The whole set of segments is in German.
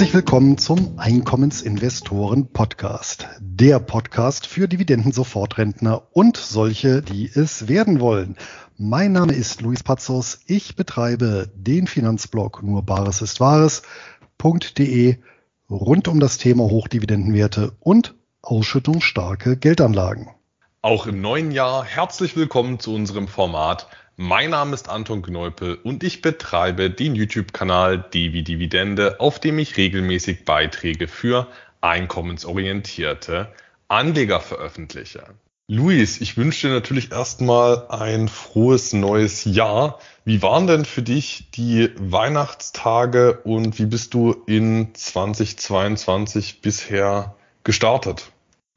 Herzlich willkommen zum Einkommensinvestoren Podcast. Der Podcast für Dividenden-Sofortrentner und solche, die es werden wollen. Mein Name ist Luis Pazos. Ich betreibe den Finanzblog nur Bares ist Wahres.de rund um das Thema Hochdividendenwerte und ausschüttungsstarke Geldanlagen. Auch im neuen Jahr herzlich willkommen zu unserem Format mein Name ist Anton Kneupel und ich betreibe den YouTube-Kanal Devi Dividende, auf dem ich regelmäßig Beiträge für einkommensorientierte Anleger veröffentliche. Luis, ich wünsche dir natürlich erstmal ein frohes neues Jahr. Wie waren denn für dich die Weihnachtstage und wie bist du in 2022 bisher gestartet?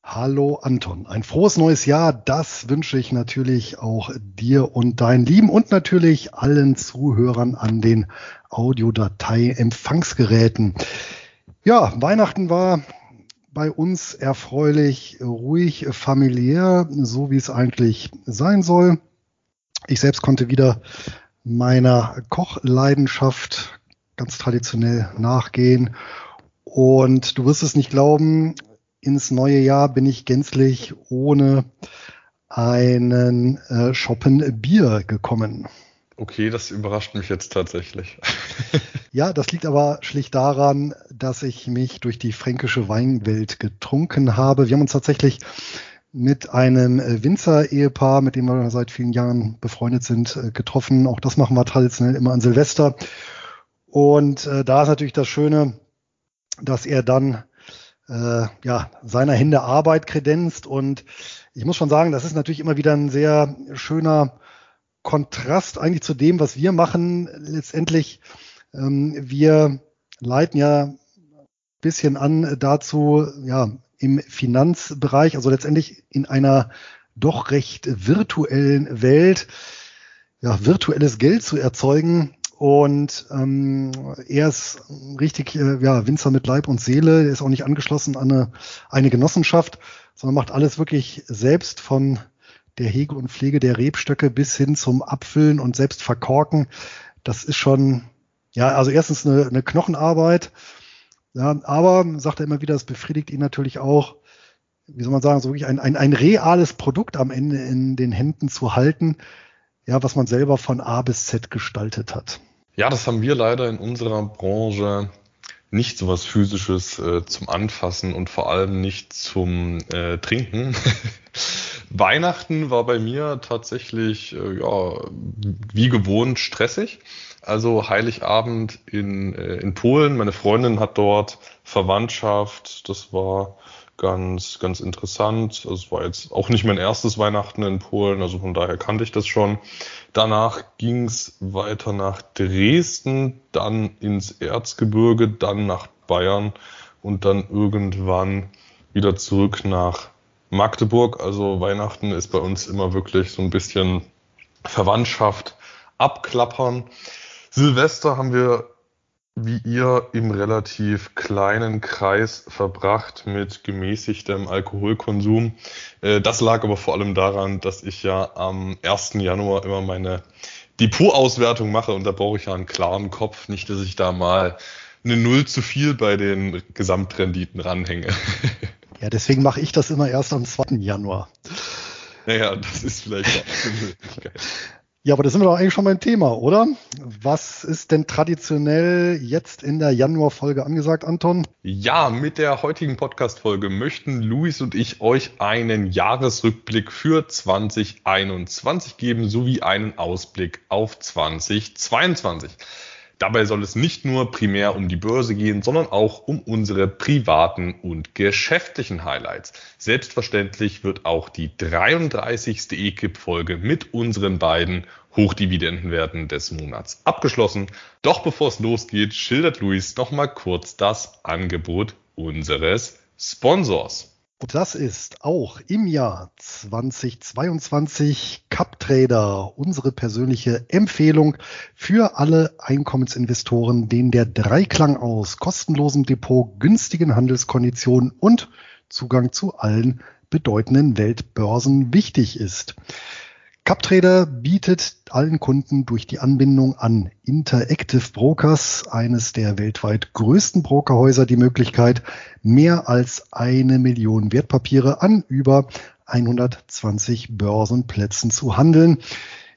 Hallo Anton, ein frohes neues Jahr. Das wünsche ich natürlich auch dir und deinen Lieben und natürlich allen Zuhörern an den Audiodatei-Empfangsgeräten. Ja, Weihnachten war bei uns erfreulich, ruhig, familiär, so wie es eigentlich sein soll. Ich selbst konnte wieder meiner Kochleidenschaft ganz traditionell nachgehen. Und du wirst es nicht glauben, ins neue Jahr bin ich gänzlich ohne einen äh, Shoppen Bier gekommen. Okay, das überrascht mich jetzt tatsächlich. ja, das liegt aber schlicht daran, dass ich mich durch die fränkische Weinwelt getrunken habe. Wir haben uns tatsächlich mit einem Winzer-Ehepaar, mit dem wir seit vielen Jahren befreundet sind, äh, getroffen. Auch das machen wir traditionell immer an Silvester. Und äh, da ist natürlich das Schöne, dass er dann äh, ja, seiner Hände Arbeit kredenzt. Und ich muss schon sagen, das ist natürlich immer wieder ein sehr schöner Kontrast eigentlich zu dem, was wir machen. Letztendlich, ähm, wir leiten ja ein bisschen an dazu, ja, im Finanzbereich, also letztendlich in einer doch recht virtuellen Welt, ja, virtuelles Geld zu erzeugen, und ähm, er ist richtig äh, ja, Winzer mit Leib und Seele. Er ist auch nicht angeschlossen an eine, eine Genossenschaft, sondern macht alles wirklich selbst von der Hege und Pflege der Rebstöcke bis hin zum Abfüllen und selbst verkorken. Das ist schon, ja, also erstens eine, eine Knochenarbeit. Ja, aber, sagt er immer wieder, das befriedigt ihn natürlich auch, wie soll man sagen, so wirklich ein, ein, ein reales Produkt am Ende in den Händen zu halten, ja, was man selber von A bis Z gestaltet hat. Ja, das haben wir leider in unserer Branche nicht so was Physisches äh, zum Anfassen und vor allem nicht zum äh, Trinken. Weihnachten war bei mir tatsächlich äh, ja, wie gewohnt stressig. Also Heiligabend in, äh, in Polen. Meine Freundin hat dort Verwandtschaft. Das war ganz, ganz interessant. Also es war jetzt auch nicht mein erstes Weihnachten in Polen, also von daher kannte ich das schon. Danach ging es weiter nach Dresden, dann ins Erzgebirge, dann nach Bayern und dann irgendwann wieder zurück nach Magdeburg. Also Weihnachten ist bei uns immer wirklich so ein bisschen Verwandtschaft abklappern. Silvester haben wir wie ihr im relativ kleinen Kreis verbracht mit gemäßigtem Alkoholkonsum. Äh, das lag aber vor allem daran, dass ich ja am 1. Januar immer meine Depotauswertung mache und da brauche ich ja einen klaren Kopf, nicht, dass ich da mal eine Null zu viel bei den Gesamtrenditen ranhänge. Ja, deswegen mache ich das immer erst am 2. Januar. Naja, das ist vielleicht eine Möglichkeit. Ja, aber das sind wir doch eigentlich schon beim Thema, oder? Was ist denn traditionell jetzt in der Januarfolge angesagt, Anton? Ja, mit der heutigen Podcast-Folge möchten Luis und ich euch einen Jahresrückblick für 2021 geben, sowie einen Ausblick auf 2022. Dabei soll es nicht nur primär um die Börse gehen, sondern auch um unsere privaten und geschäftlichen Highlights. Selbstverständlich wird auch die 33. EKIP-Folge mit unseren beiden Hochdividendenwerten des Monats abgeschlossen. Doch bevor es losgeht, schildert Luis nochmal kurz das Angebot unseres Sponsors. Das ist auch im Jahr 2022 Cup Trader unsere persönliche Empfehlung für alle Einkommensinvestoren, denen der Dreiklang aus kostenlosem Depot, günstigen Handelskonditionen und Zugang zu allen bedeutenden Weltbörsen wichtig ist. CupTrader bietet allen Kunden durch die Anbindung an Interactive Brokers, eines der weltweit größten Brokerhäuser, die Möglichkeit, mehr als eine Million Wertpapiere an über 120 Börsenplätzen zu handeln.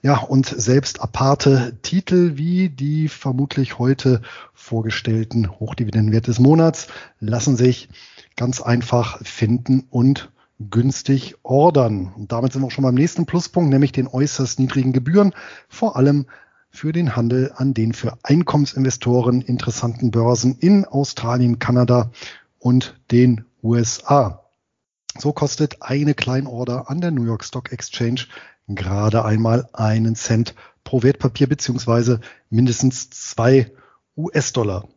Ja, und selbst aparte Titel wie die vermutlich heute vorgestellten Hochdividendenwert des Monats lassen sich ganz einfach finden und günstig ordern. Und damit sind wir auch schon beim nächsten Pluspunkt, nämlich den äußerst niedrigen Gebühren, vor allem für den Handel an den für Einkommensinvestoren interessanten Börsen in Australien, Kanada und den USA. So kostet eine Kleinorder an der New York Stock Exchange gerade einmal einen Cent pro Wertpapier beziehungsweise mindestens zwei US-Dollar.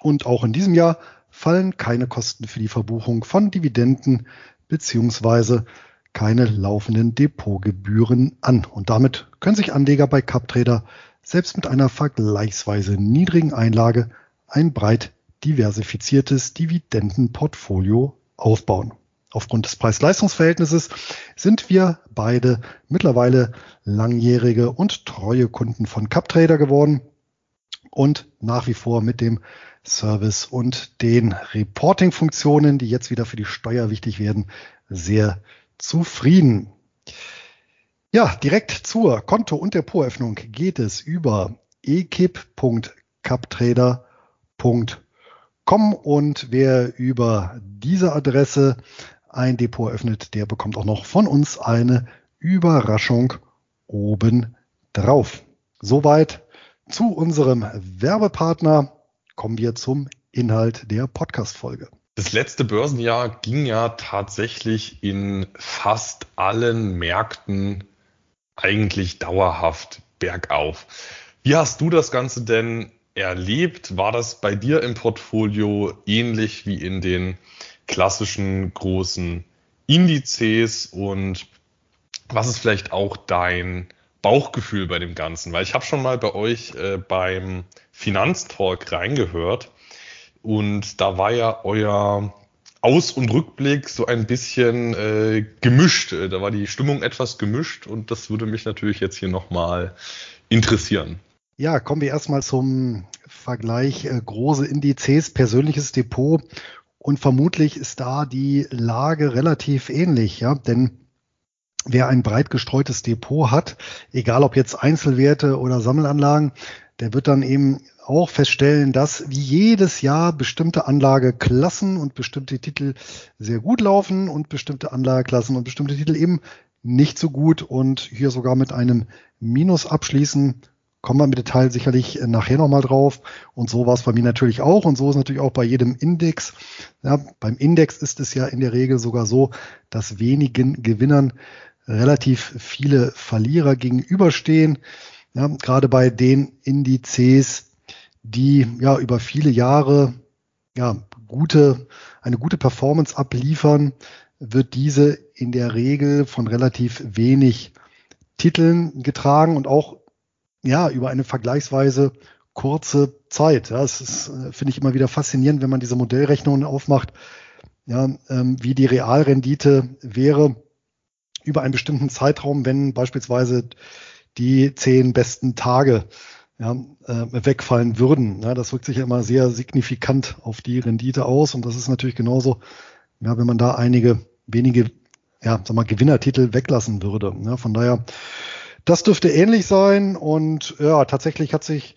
Und auch in diesem Jahr fallen keine Kosten für die Verbuchung von Dividenden beziehungsweise keine laufenden Depotgebühren an. Und damit können sich Anleger bei CupTrader selbst mit einer vergleichsweise niedrigen Einlage ein breit diversifiziertes Dividendenportfolio aufbauen. Aufgrund des Preis-Leistungs-Verhältnisses sind wir beide mittlerweile langjährige und treue Kunden von CupTrader geworden und nach wie vor mit dem Service und den Reporting-Funktionen, die jetzt wieder für die Steuer wichtig werden, sehr zufrieden. Ja, direkt zur Konto- und Depoteröffnung geht es über ekip.captrader.com und wer über diese Adresse ein Depot eröffnet, der bekommt auch noch von uns eine Überraschung oben drauf. Soweit zu unserem Werbepartner kommen wir zum Inhalt der Podcast-Folge. Das letzte Börsenjahr ging ja tatsächlich in fast allen Märkten eigentlich dauerhaft bergauf. Wie hast du das Ganze denn erlebt? War das bei dir im Portfolio ähnlich wie in den klassischen großen Indizes und was ist vielleicht auch dein Bauchgefühl bei dem Ganzen? Weil ich habe schon mal bei euch äh, beim Finanztalk reingehört und da war ja euer Aus- und Rückblick so ein bisschen äh, gemischt. Äh, da war die Stimmung etwas gemischt und das würde mich natürlich jetzt hier nochmal interessieren. Ja, kommen wir erstmal zum Vergleich äh, große Indizes, persönliches Depot und vermutlich ist da die Lage relativ ähnlich, ja, denn wer ein breit gestreutes Depot hat, egal ob jetzt Einzelwerte oder Sammelanlagen, der wird dann eben auch feststellen, dass wie jedes Jahr bestimmte Anlageklassen und bestimmte Titel sehr gut laufen und bestimmte Anlageklassen und bestimmte Titel eben nicht so gut und hier sogar mit einem Minus abschließen. Kommen wir im Detail sicherlich nachher nochmal drauf. Und so war es bei mir natürlich auch. Und so ist natürlich auch bei jedem Index. Ja, beim Index ist es ja in der Regel sogar so, dass wenigen Gewinnern relativ viele Verlierer gegenüberstehen. Ja, gerade bei den Indizes, die ja über viele Jahre ja gute, eine gute Performance abliefern, wird diese in der Regel von relativ wenig Titeln getragen und auch ja über eine vergleichsweise kurze Zeit. Ja, es ist, äh, finde ich immer wieder faszinierend, wenn man diese Modellrechnungen aufmacht, ja, ähm, wie die Realrendite wäre über einen bestimmten Zeitraum, wenn beispielsweise die zehn besten Tage ja, äh, wegfallen würden. Ja, das wirkt sich ja immer sehr signifikant auf die Rendite aus und das ist natürlich genauso, ja, wenn man da einige wenige ja, sag mal, Gewinnertitel weglassen würde. Ja, von daher, das dürfte ähnlich sein und ja, tatsächlich hat sich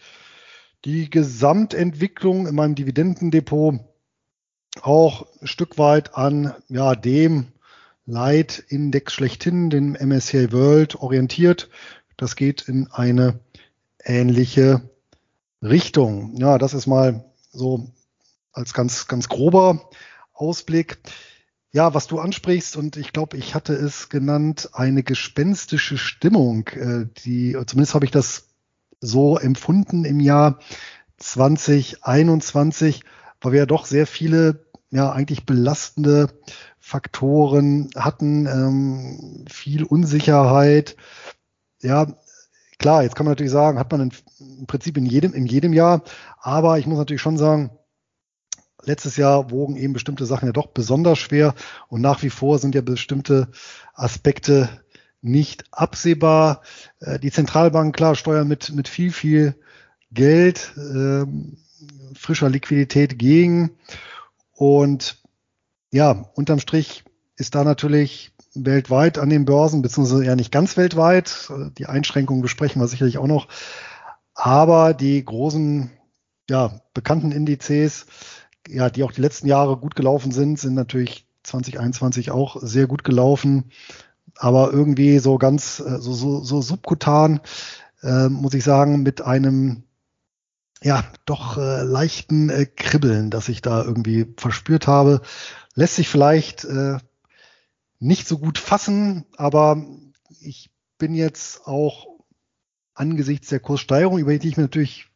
die Gesamtentwicklung in meinem Dividendendepot auch ein Stück weit an ja, dem Leitindex schlechthin, den MSCI World, orientiert. Das geht in eine ähnliche Richtung. Ja, das ist mal so als ganz, ganz grober Ausblick. Ja, was du ansprichst, und ich glaube, ich hatte es genannt, eine gespenstische Stimmung, äh, die, zumindest habe ich das so empfunden im Jahr 2021, weil wir ja doch sehr viele, ja, eigentlich belastende Faktoren hatten, ähm, viel Unsicherheit, ja, klar, jetzt kann man natürlich sagen, hat man im Prinzip in jedem, in jedem Jahr, aber ich muss natürlich schon sagen, letztes Jahr wogen eben bestimmte Sachen ja doch besonders schwer und nach wie vor sind ja bestimmte Aspekte nicht absehbar. Äh, die Zentralbanken, klar, steuern mit, mit viel, viel Geld, äh, frischer Liquidität gegen. Und ja, unterm Strich ist da natürlich weltweit an den Börsen, beziehungsweise ja nicht ganz weltweit. Die Einschränkungen besprechen wir sicherlich auch noch. Aber die großen, ja, bekannten Indizes, ja, die auch die letzten Jahre gut gelaufen sind, sind natürlich 2021 auch sehr gut gelaufen. Aber irgendwie so ganz, äh, so, so, so subkutan, äh, muss ich sagen, mit einem ja, doch äh, leichten äh, Kribbeln, das ich da irgendwie verspürt habe. Lässt sich vielleicht äh, nicht so gut fassen, aber ich bin jetzt auch angesichts der Kurssteigerung, über die ich mich natürlich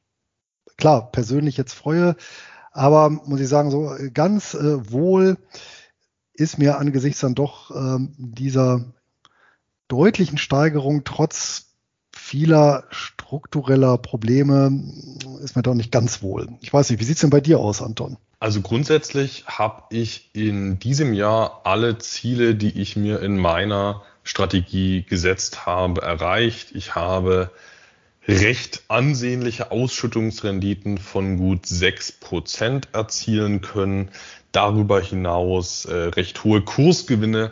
klar persönlich jetzt freue, aber muss ich sagen, so ganz äh, wohl ist mir angesichts dann doch ähm, dieser deutlichen Steigerung trotz vieler struktureller Probleme ist mir doch nicht ganz wohl. Ich weiß nicht, wie sieht's denn bei dir aus, Anton? Also grundsätzlich habe ich in diesem Jahr alle Ziele, die ich mir in meiner Strategie gesetzt habe, erreicht. Ich habe recht ansehnliche Ausschüttungsrenditen von gut sechs Prozent erzielen können. Darüber hinaus äh, recht hohe Kursgewinne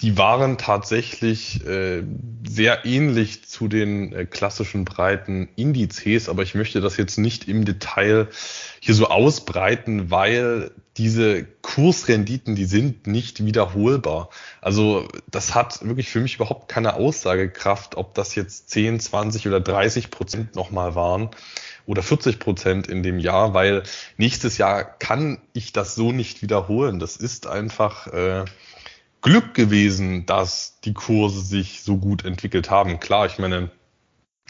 die waren tatsächlich äh, sehr ähnlich zu den äh, klassischen breiten Indizes, aber ich möchte das jetzt nicht im Detail hier so ausbreiten, weil diese Kursrenditen, die sind nicht wiederholbar. Also das hat wirklich für mich überhaupt keine Aussagekraft, ob das jetzt 10, 20 oder 30 Prozent nochmal waren oder 40 Prozent in dem Jahr, weil nächstes Jahr kann ich das so nicht wiederholen. Das ist einfach äh, Glück gewesen, dass die Kurse sich so gut entwickelt haben. Klar, ich meine,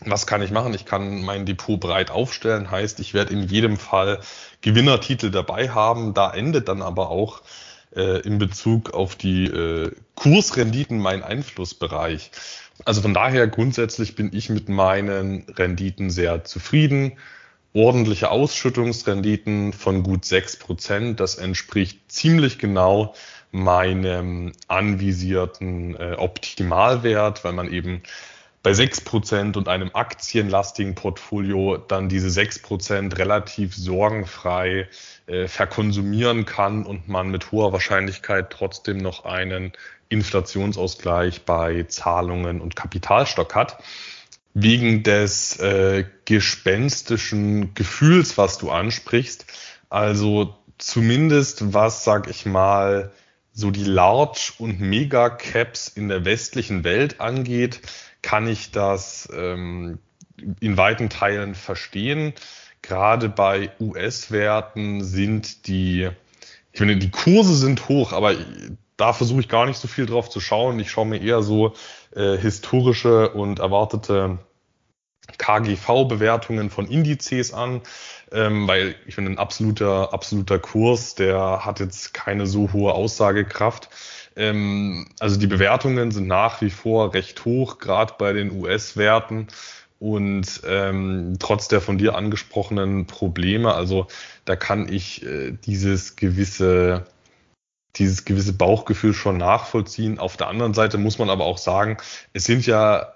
was kann ich machen? Ich kann mein Depot breit aufstellen, heißt, ich werde in jedem Fall Gewinnertitel dabei haben. Da endet dann aber auch äh, in Bezug auf die äh, Kursrenditen mein Einflussbereich. Also von daher grundsätzlich bin ich mit meinen Renditen sehr zufrieden. Ordentliche Ausschüttungsrenditen von gut sechs Prozent, das entspricht ziemlich genau meinem anvisierten äh, Optimalwert, weil man eben bei 6% und einem aktienlastigen Portfolio dann diese 6% relativ sorgenfrei äh, verkonsumieren kann und man mit hoher Wahrscheinlichkeit trotzdem noch einen Inflationsausgleich bei Zahlungen und Kapitalstock hat. Wegen des äh, gespenstischen Gefühls, was du ansprichst, also zumindest was, sag ich mal, so die Large- und Mega-Caps in der westlichen Welt angeht, kann ich das ähm, in weiten Teilen verstehen. Gerade bei US-Werten sind die, ich finde, die Kurse sind hoch, aber da versuche ich gar nicht so viel drauf zu schauen. Ich schaue mir eher so äh, historische und erwartete KGV-Bewertungen von Indizes an ähm, weil ich finde, ein absoluter, absoluter Kurs, der hat jetzt keine so hohe Aussagekraft. Ähm, also die Bewertungen sind nach wie vor recht hoch, gerade bei den US-Werten. Und ähm, trotz der von dir angesprochenen Probleme, also da kann ich äh, dieses gewisse dieses gewisse Bauchgefühl schon nachvollziehen. Auf der anderen Seite muss man aber auch sagen, es sind ja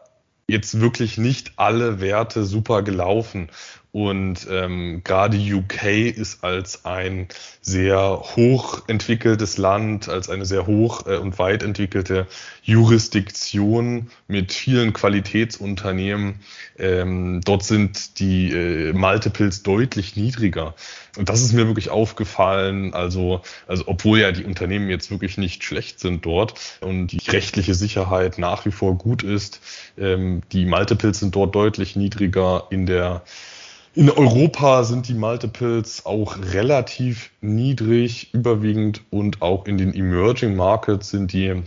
jetzt wirklich nicht alle Werte super gelaufen. Und ähm, gerade UK ist als ein sehr hoch entwickeltes Land, als eine sehr hoch äh, und weit entwickelte Jurisdiktion mit vielen Qualitätsunternehmen. Ähm, dort sind die äh, Multiples deutlich niedriger. Und das ist mir wirklich aufgefallen. Also, also obwohl ja die Unternehmen jetzt wirklich nicht schlecht sind dort und die rechtliche Sicherheit nach wie vor gut ist, ähm, die Multiples sind dort deutlich niedriger in der in Europa sind die Multiples auch relativ niedrig, überwiegend und auch in den Emerging Markets sind die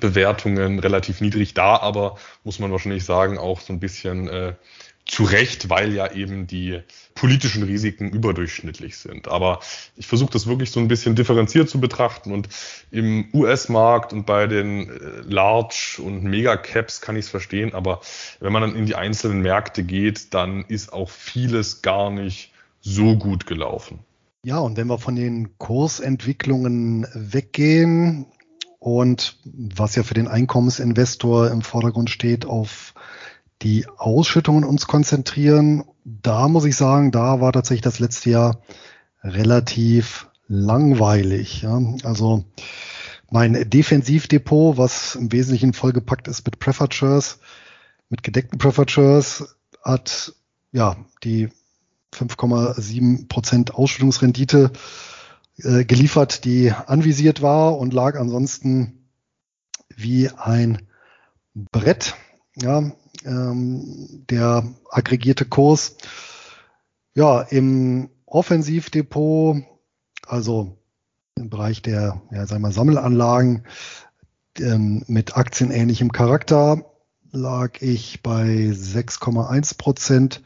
Bewertungen relativ niedrig. Da, aber muss man wahrscheinlich sagen, auch so ein bisschen äh, zu Recht, weil ja eben die politischen Risiken überdurchschnittlich sind. Aber ich versuche das wirklich so ein bisschen differenziert zu betrachten und im US-Markt und bei den äh, Large und Mega-Caps kann ich es verstehen, aber wenn man dann in die einzelnen Märkte geht, dann ist auch vieles gar nicht so gut gelaufen. Ja, und wenn wir von den Kursentwicklungen weggehen und was ja für den Einkommensinvestor im Vordergrund steht, auf die Ausschüttungen uns konzentrieren. Da muss ich sagen, da war tatsächlich das letzte Jahr relativ langweilig. Ja. Also mein Defensivdepot, was im Wesentlichen vollgepackt ist mit Shares, mit gedeckten Shares, hat ja die 5,7 Prozent Ausschüttungsrendite äh, geliefert, die anvisiert war und lag ansonsten wie ein Brett. Ja, ähm, der aggregierte Kurs. Ja, im Offensivdepot, also im Bereich der, ja, sagen wir, Sammelanlagen ähm, mit aktienähnlichem Charakter lag ich bei 6,1 Prozent.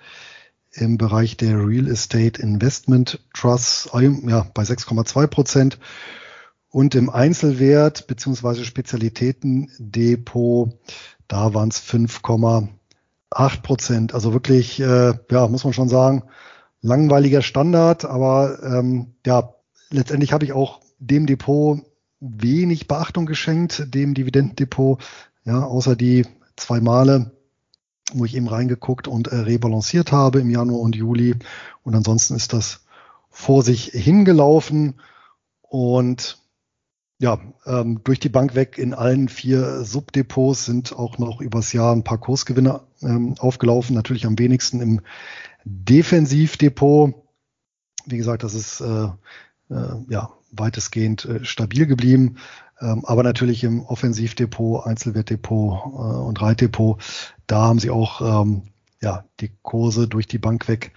Im Bereich der Real Estate Investment Trusts ja, bei 6,2 Prozent. Und im Einzelwert beziehungsweise Spezialitätendepot, da waren es 5,8 Prozent. Also wirklich, äh, ja, muss man schon sagen, langweiliger Standard. Aber ähm, ja, letztendlich habe ich auch dem Depot wenig Beachtung geschenkt, dem Dividendendepot, ja, außer die zwei Male, wo ich eben reingeguckt und äh, rebalanciert habe im Januar und Juli. Und ansonsten ist das vor sich hingelaufen und ja, ähm, durch die Bank weg in allen vier Subdepots sind auch noch übers Jahr ein paar Kursgewinne ähm, aufgelaufen. Natürlich am wenigsten im Defensivdepot. Wie gesagt, das ist äh, äh, ja weitestgehend äh, stabil geblieben. Ähm, aber natürlich im Offensivdepot, Einzelwertdepot äh, und Reitdepot, da haben sie auch ähm, ja, die Kurse durch die Bank weg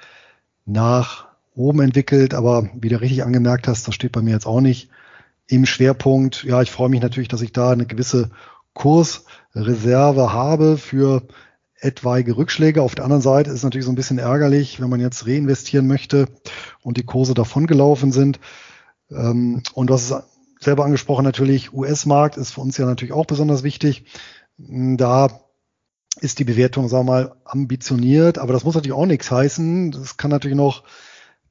nach oben entwickelt. Aber wie du richtig angemerkt hast, das steht bei mir jetzt auch nicht im Schwerpunkt. Ja, ich freue mich natürlich, dass ich da eine gewisse Kursreserve habe für etwaige Rückschläge. Auf der anderen Seite ist natürlich so ein bisschen ärgerlich, wenn man jetzt reinvestieren möchte und die Kurse davongelaufen sind. Ähm, und das ist selber angesprochen natürlich, US-Markt ist für uns ja natürlich auch besonders wichtig. Da ist die Bewertung, sagen wir mal, ambitioniert, aber das muss natürlich auch nichts heißen. Das kann natürlich noch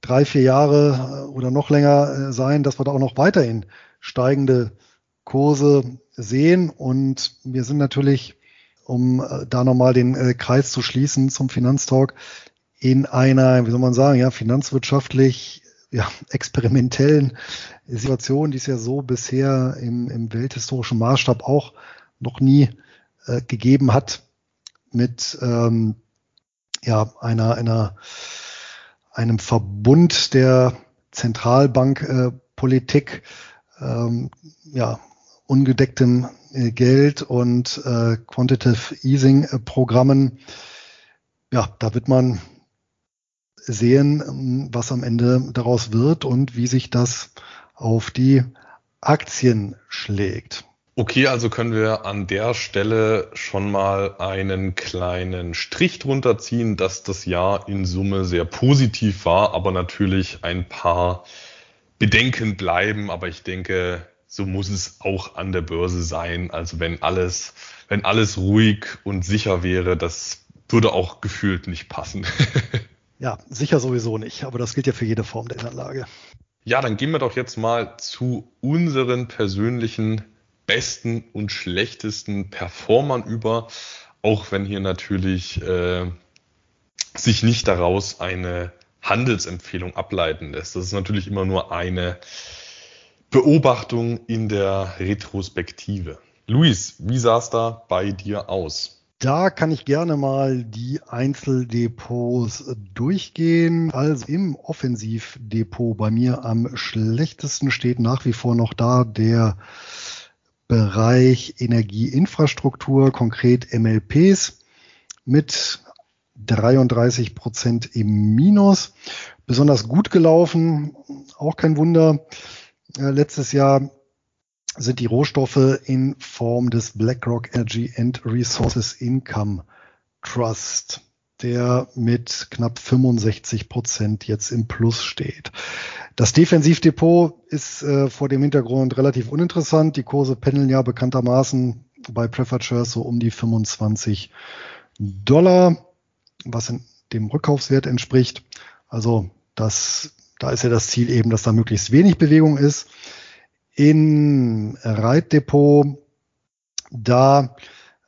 drei, vier Jahre äh, oder noch länger äh, sein, dass wir da auch noch weiterhin steigende Kurse sehen. Und wir sind natürlich, um äh, da nochmal den Kreis zu schließen zum Finanztalk, in einer, wie soll man sagen, ja, finanzwirtschaftlich ja, experimentellen Situation, die es ja so bisher im, im welthistorischen Maßstab auch noch nie äh, gegeben hat, mit ähm, ja, einer, einer, einem Verbund der Zentralbankpolitik, äh, ähm, ja, ungedecktem äh, Geld und äh, Quantitative Easing Programmen. Ja, da wird man sehen, ähm, was am Ende daraus wird und wie sich das auf die Aktien schlägt. Okay, also können wir an der Stelle schon mal einen kleinen Strich drunter ziehen, dass das Jahr in Summe sehr positiv war, aber natürlich ein paar Bedenken bleiben. Aber ich denke, so muss es auch an der Börse sein. Also wenn alles, wenn alles ruhig und sicher wäre, das würde auch gefühlt nicht passen. Ja, sicher sowieso nicht, aber das gilt ja für jede Form der Anlage. Ja, dann gehen wir doch jetzt mal zu unseren persönlichen besten und schlechtesten Performern über, auch wenn hier natürlich äh, sich nicht daraus eine Handelsempfehlung ableiten lässt. Das ist natürlich immer nur eine Beobachtung in der Retrospektive. Luis, wie sah es da bei dir aus? Da kann ich gerne mal die Einzeldepots durchgehen. Also im Offensivdepot bei mir am schlechtesten steht nach wie vor noch da der Bereich Energieinfrastruktur, konkret MLPs mit 33 Prozent im Minus. Besonders gut gelaufen, auch kein Wunder. Äh, letztes Jahr sind die Rohstoffe in Form des BlackRock Energy and Resources Income Trust, der mit knapp 65 Prozent jetzt im Plus steht. Das Defensivdepot ist äh, vor dem Hintergrund relativ uninteressant. Die Kurse pendeln ja bekanntermaßen bei Preferred Shares so um die 25 Dollar, was in dem Rückkaufswert entspricht. Also das, da ist ja das Ziel eben, dass da möglichst wenig Bewegung ist. Im Reitdepot, da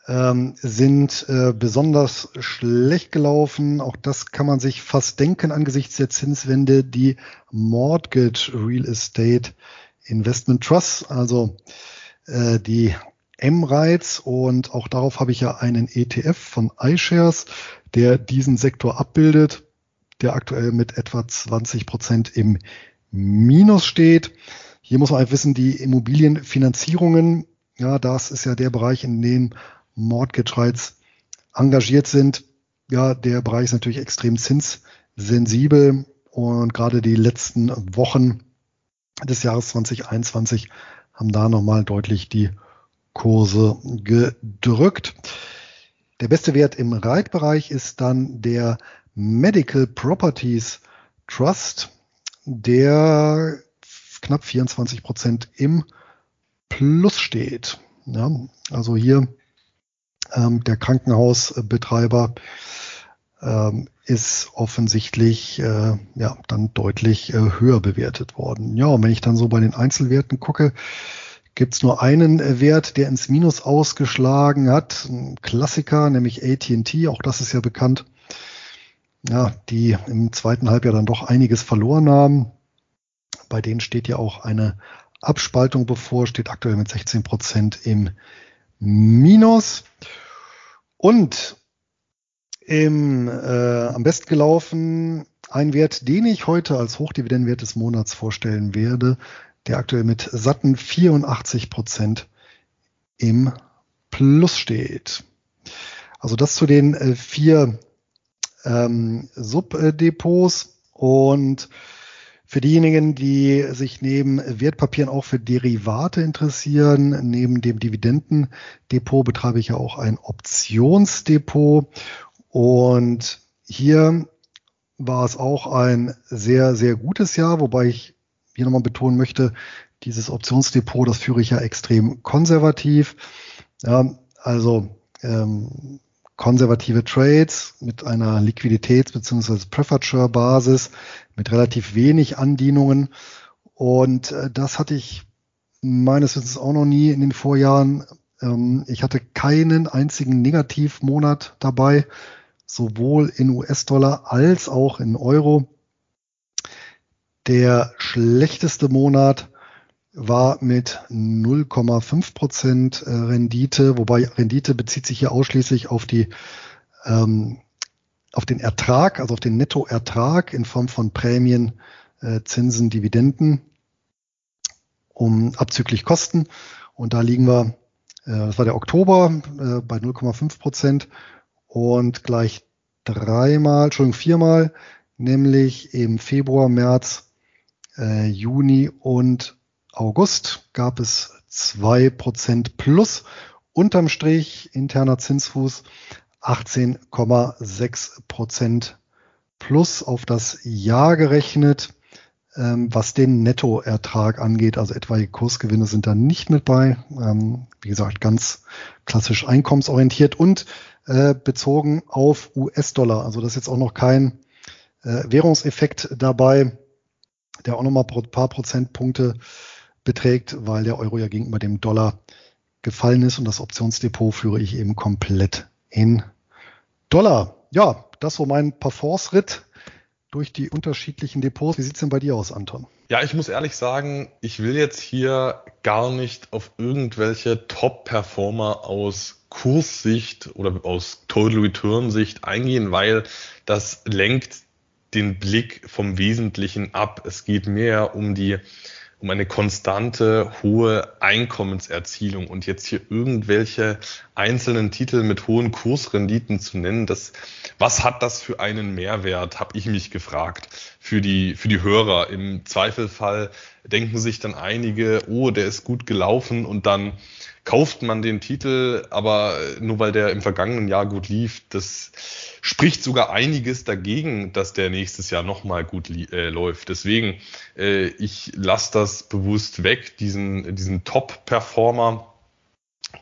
ähm, sind äh, besonders schlecht gelaufen. Auch das kann man sich fast denken angesichts der Zinswende. Die Mortgage Real Estate Investment Trust, also äh, die M-Rights und auch darauf habe ich ja einen ETF von iShares, der diesen Sektor abbildet, der aktuell mit etwa 20 Prozent im Minus steht. Hier muss man einfach wissen, die Immobilienfinanzierungen, ja, das ist ja der Bereich, in dem Rights engagiert sind. Ja, der Bereich ist natürlich extrem zinssensibel und gerade die letzten Wochen des Jahres 2021 haben da nochmal deutlich die Kurse gedrückt. Der beste Wert im Reitbereich ist dann der Medical Properties Trust, der knapp 24 Prozent im Plus steht. Ja, also hier ähm, der Krankenhausbetreiber ähm, ist offensichtlich äh, ja dann deutlich äh, höher bewertet worden. Ja, und wenn ich dann so bei den Einzelwerten gucke, gibt es nur einen äh, Wert, der ins Minus ausgeschlagen hat. Ein Klassiker, nämlich AT&T, auch das ist ja bekannt. Ja, die im zweiten Halbjahr dann doch einiges verloren haben. Bei denen steht ja auch eine Abspaltung bevor, steht aktuell mit 16 Prozent im Minus. Und im, äh, am besten gelaufen ein Wert, den ich heute als Hochdividendenwert des Monats vorstellen werde, der aktuell mit satten 84 Prozent im Plus steht. Also das zu den äh, vier ähm, Subdepots und für diejenigen, die sich neben Wertpapieren auch für Derivate interessieren, neben dem Dividendendepot betreibe ich ja auch ein Optionsdepot und hier war es auch ein sehr, sehr gutes Jahr, wobei ich hier nochmal betonen möchte, dieses Optionsdepot, das führe ich ja extrem konservativ. Ja, also ähm, konservative Trades mit einer Liquiditäts- bzw. Preferred-Share-Basis mit relativ wenig Andienungen. Und äh, das hatte ich meines Wissens auch noch nie in den Vorjahren. Ähm, ich hatte keinen einzigen Negativmonat dabei, sowohl in US-Dollar als auch in Euro. Der schlechteste Monat war mit 0,5 Prozent äh, Rendite, wobei Rendite bezieht sich hier ausschließlich auf die ähm, auf den Ertrag, also auf den Nettoertrag in Form von Prämien, äh, Zinsen, Dividenden, um abzüglich Kosten. Und da liegen wir, äh, das war der Oktober, äh, bei 0,5 Prozent und gleich dreimal, Entschuldigung, viermal, nämlich im Februar, März, äh, Juni und August gab es zwei Prozent plus. Unterm Strich interner Zinsfuß 18,6 Prozent plus auf das Jahr gerechnet. Ähm, was den Nettoertrag angeht, also etwaige Kursgewinne sind da nicht mit bei. Ähm, wie gesagt, ganz klassisch einkommensorientiert und äh, bezogen auf US-Dollar. Also das ist jetzt auch noch kein äh, Währungseffekt dabei, der auch nochmal ein paar Prozentpunkte beträgt, weil der Euro ja gegenüber dem Dollar gefallen ist und das Optionsdepot führe ich eben komplett in Dollar. Ja, das war mein Parforce-Ritt durch die unterschiedlichen Depots. Wie sieht's denn bei dir aus, Anton? Ja, ich muss ehrlich sagen, ich will jetzt hier gar nicht auf irgendwelche Top-Performer aus Kurssicht oder aus Total Return Sicht eingehen, weil das lenkt den Blick vom Wesentlichen ab. Es geht mehr um die um eine konstante hohe Einkommenserzielung und jetzt hier irgendwelche einzelnen Titel mit hohen Kursrenditen zu nennen, das was hat das für einen Mehrwert, habe ich mich gefragt für die für die Hörer. Im Zweifelfall denken sich dann einige, oh, der ist gut gelaufen und dann kauft man den Titel, aber nur weil der im vergangenen Jahr gut lief, das spricht sogar einiges dagegen, dass der nächstes Jahr nochmal gut äh, läuft. Deswegen, äh, ich lasse das bewusst weg, diesen, diesen Top-Performer.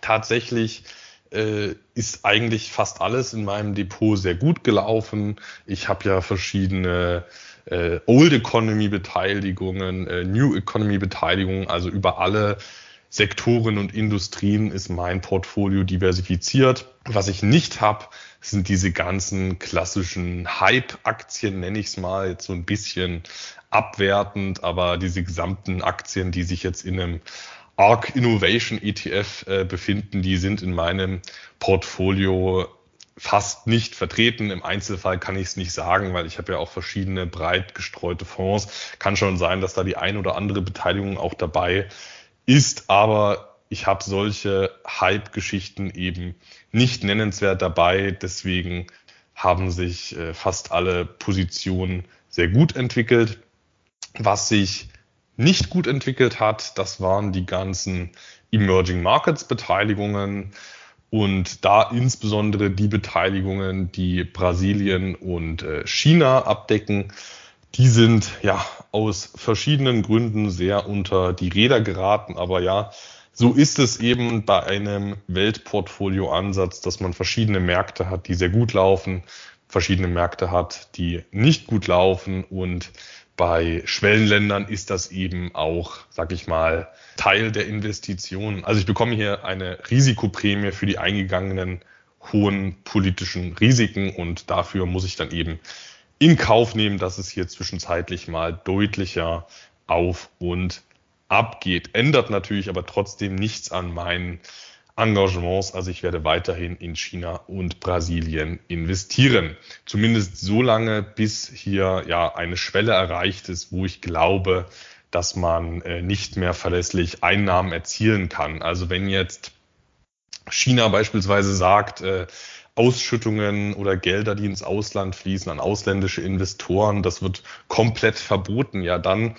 Tatsächlich äh, ist eigentlich fast alles in meinem Depot sehr gut gelaufen. Ich habe ja verschiedene äh, Old Economy Beteiligungen, äh, New Economy Beteiligungen, also über alle Sektoren und Industrien ist mein Portfolio diversifiziert. Was ich nicht habe, sind diese ganzen klassischen Hype-Aktien, nenne ich es mal, jetzt so ein bisschen abwertend, aber diese gesamten Aktien, die sich jetzt in einem ARC Innovation ETF äh, befinden, die sind in meinem Portfolio fast nicht vertreten. Im Einzelfall kann ich es nicht sagen, weil ich habe ja auch verschiedene breit gestreute Fonds. Kann schon sein, dass da die ein oder andere Beteiligung auch dabei ist, aber ich habe solche Hype-Geschichten eben nicht nennenswert dabei. Deswegen haben sich äh, fast alle Positionen sehr gut entwickelt. Was sich nicht gut entwickelt hat, das waren die ganzen Emerging Markets Beteiligungen und da insbesondere die Beteiligungen, die Brasilien und äh, China abdecken. Die sind ja aus verschiedenen Gründen sehr unter die Räder geraten, aber ja, so ist es eben bei einem Weltportfolio-Ansatz, dass man verschiedene Märkte hat, die sehr gut laufen, verschiedene Märkte hat, die nicht gut laufen und bei Schwellenländern ist das eben auch, sag ich mal, Teil der Investitionen. Also ich bekomme hier eine Risikoprämie für die eingegangenen hohen politischen Risiken und dafür muss ich dann eben in Kauf nehmen, dass es hier zwischenzeitlich mal deutlicher auf und abgeht. Ändert natürlich aber trotzdem nichts an meinen Engagements. Also ich werde weiterhin in China und Brasilien investieren. Zumindest so lange, bis hier ja eine Schwelle erreicht ist, wo ich glaube, dass man äh, nicht mehr verlässlich Einnahmen erzielen kann. Also wenn jetzt China beispielsweise sagt, äh, Ausschüttungen oder Gelder, die ins Ausland fließen, an ausländische Investoren, das wird komplett verboten, ja, dann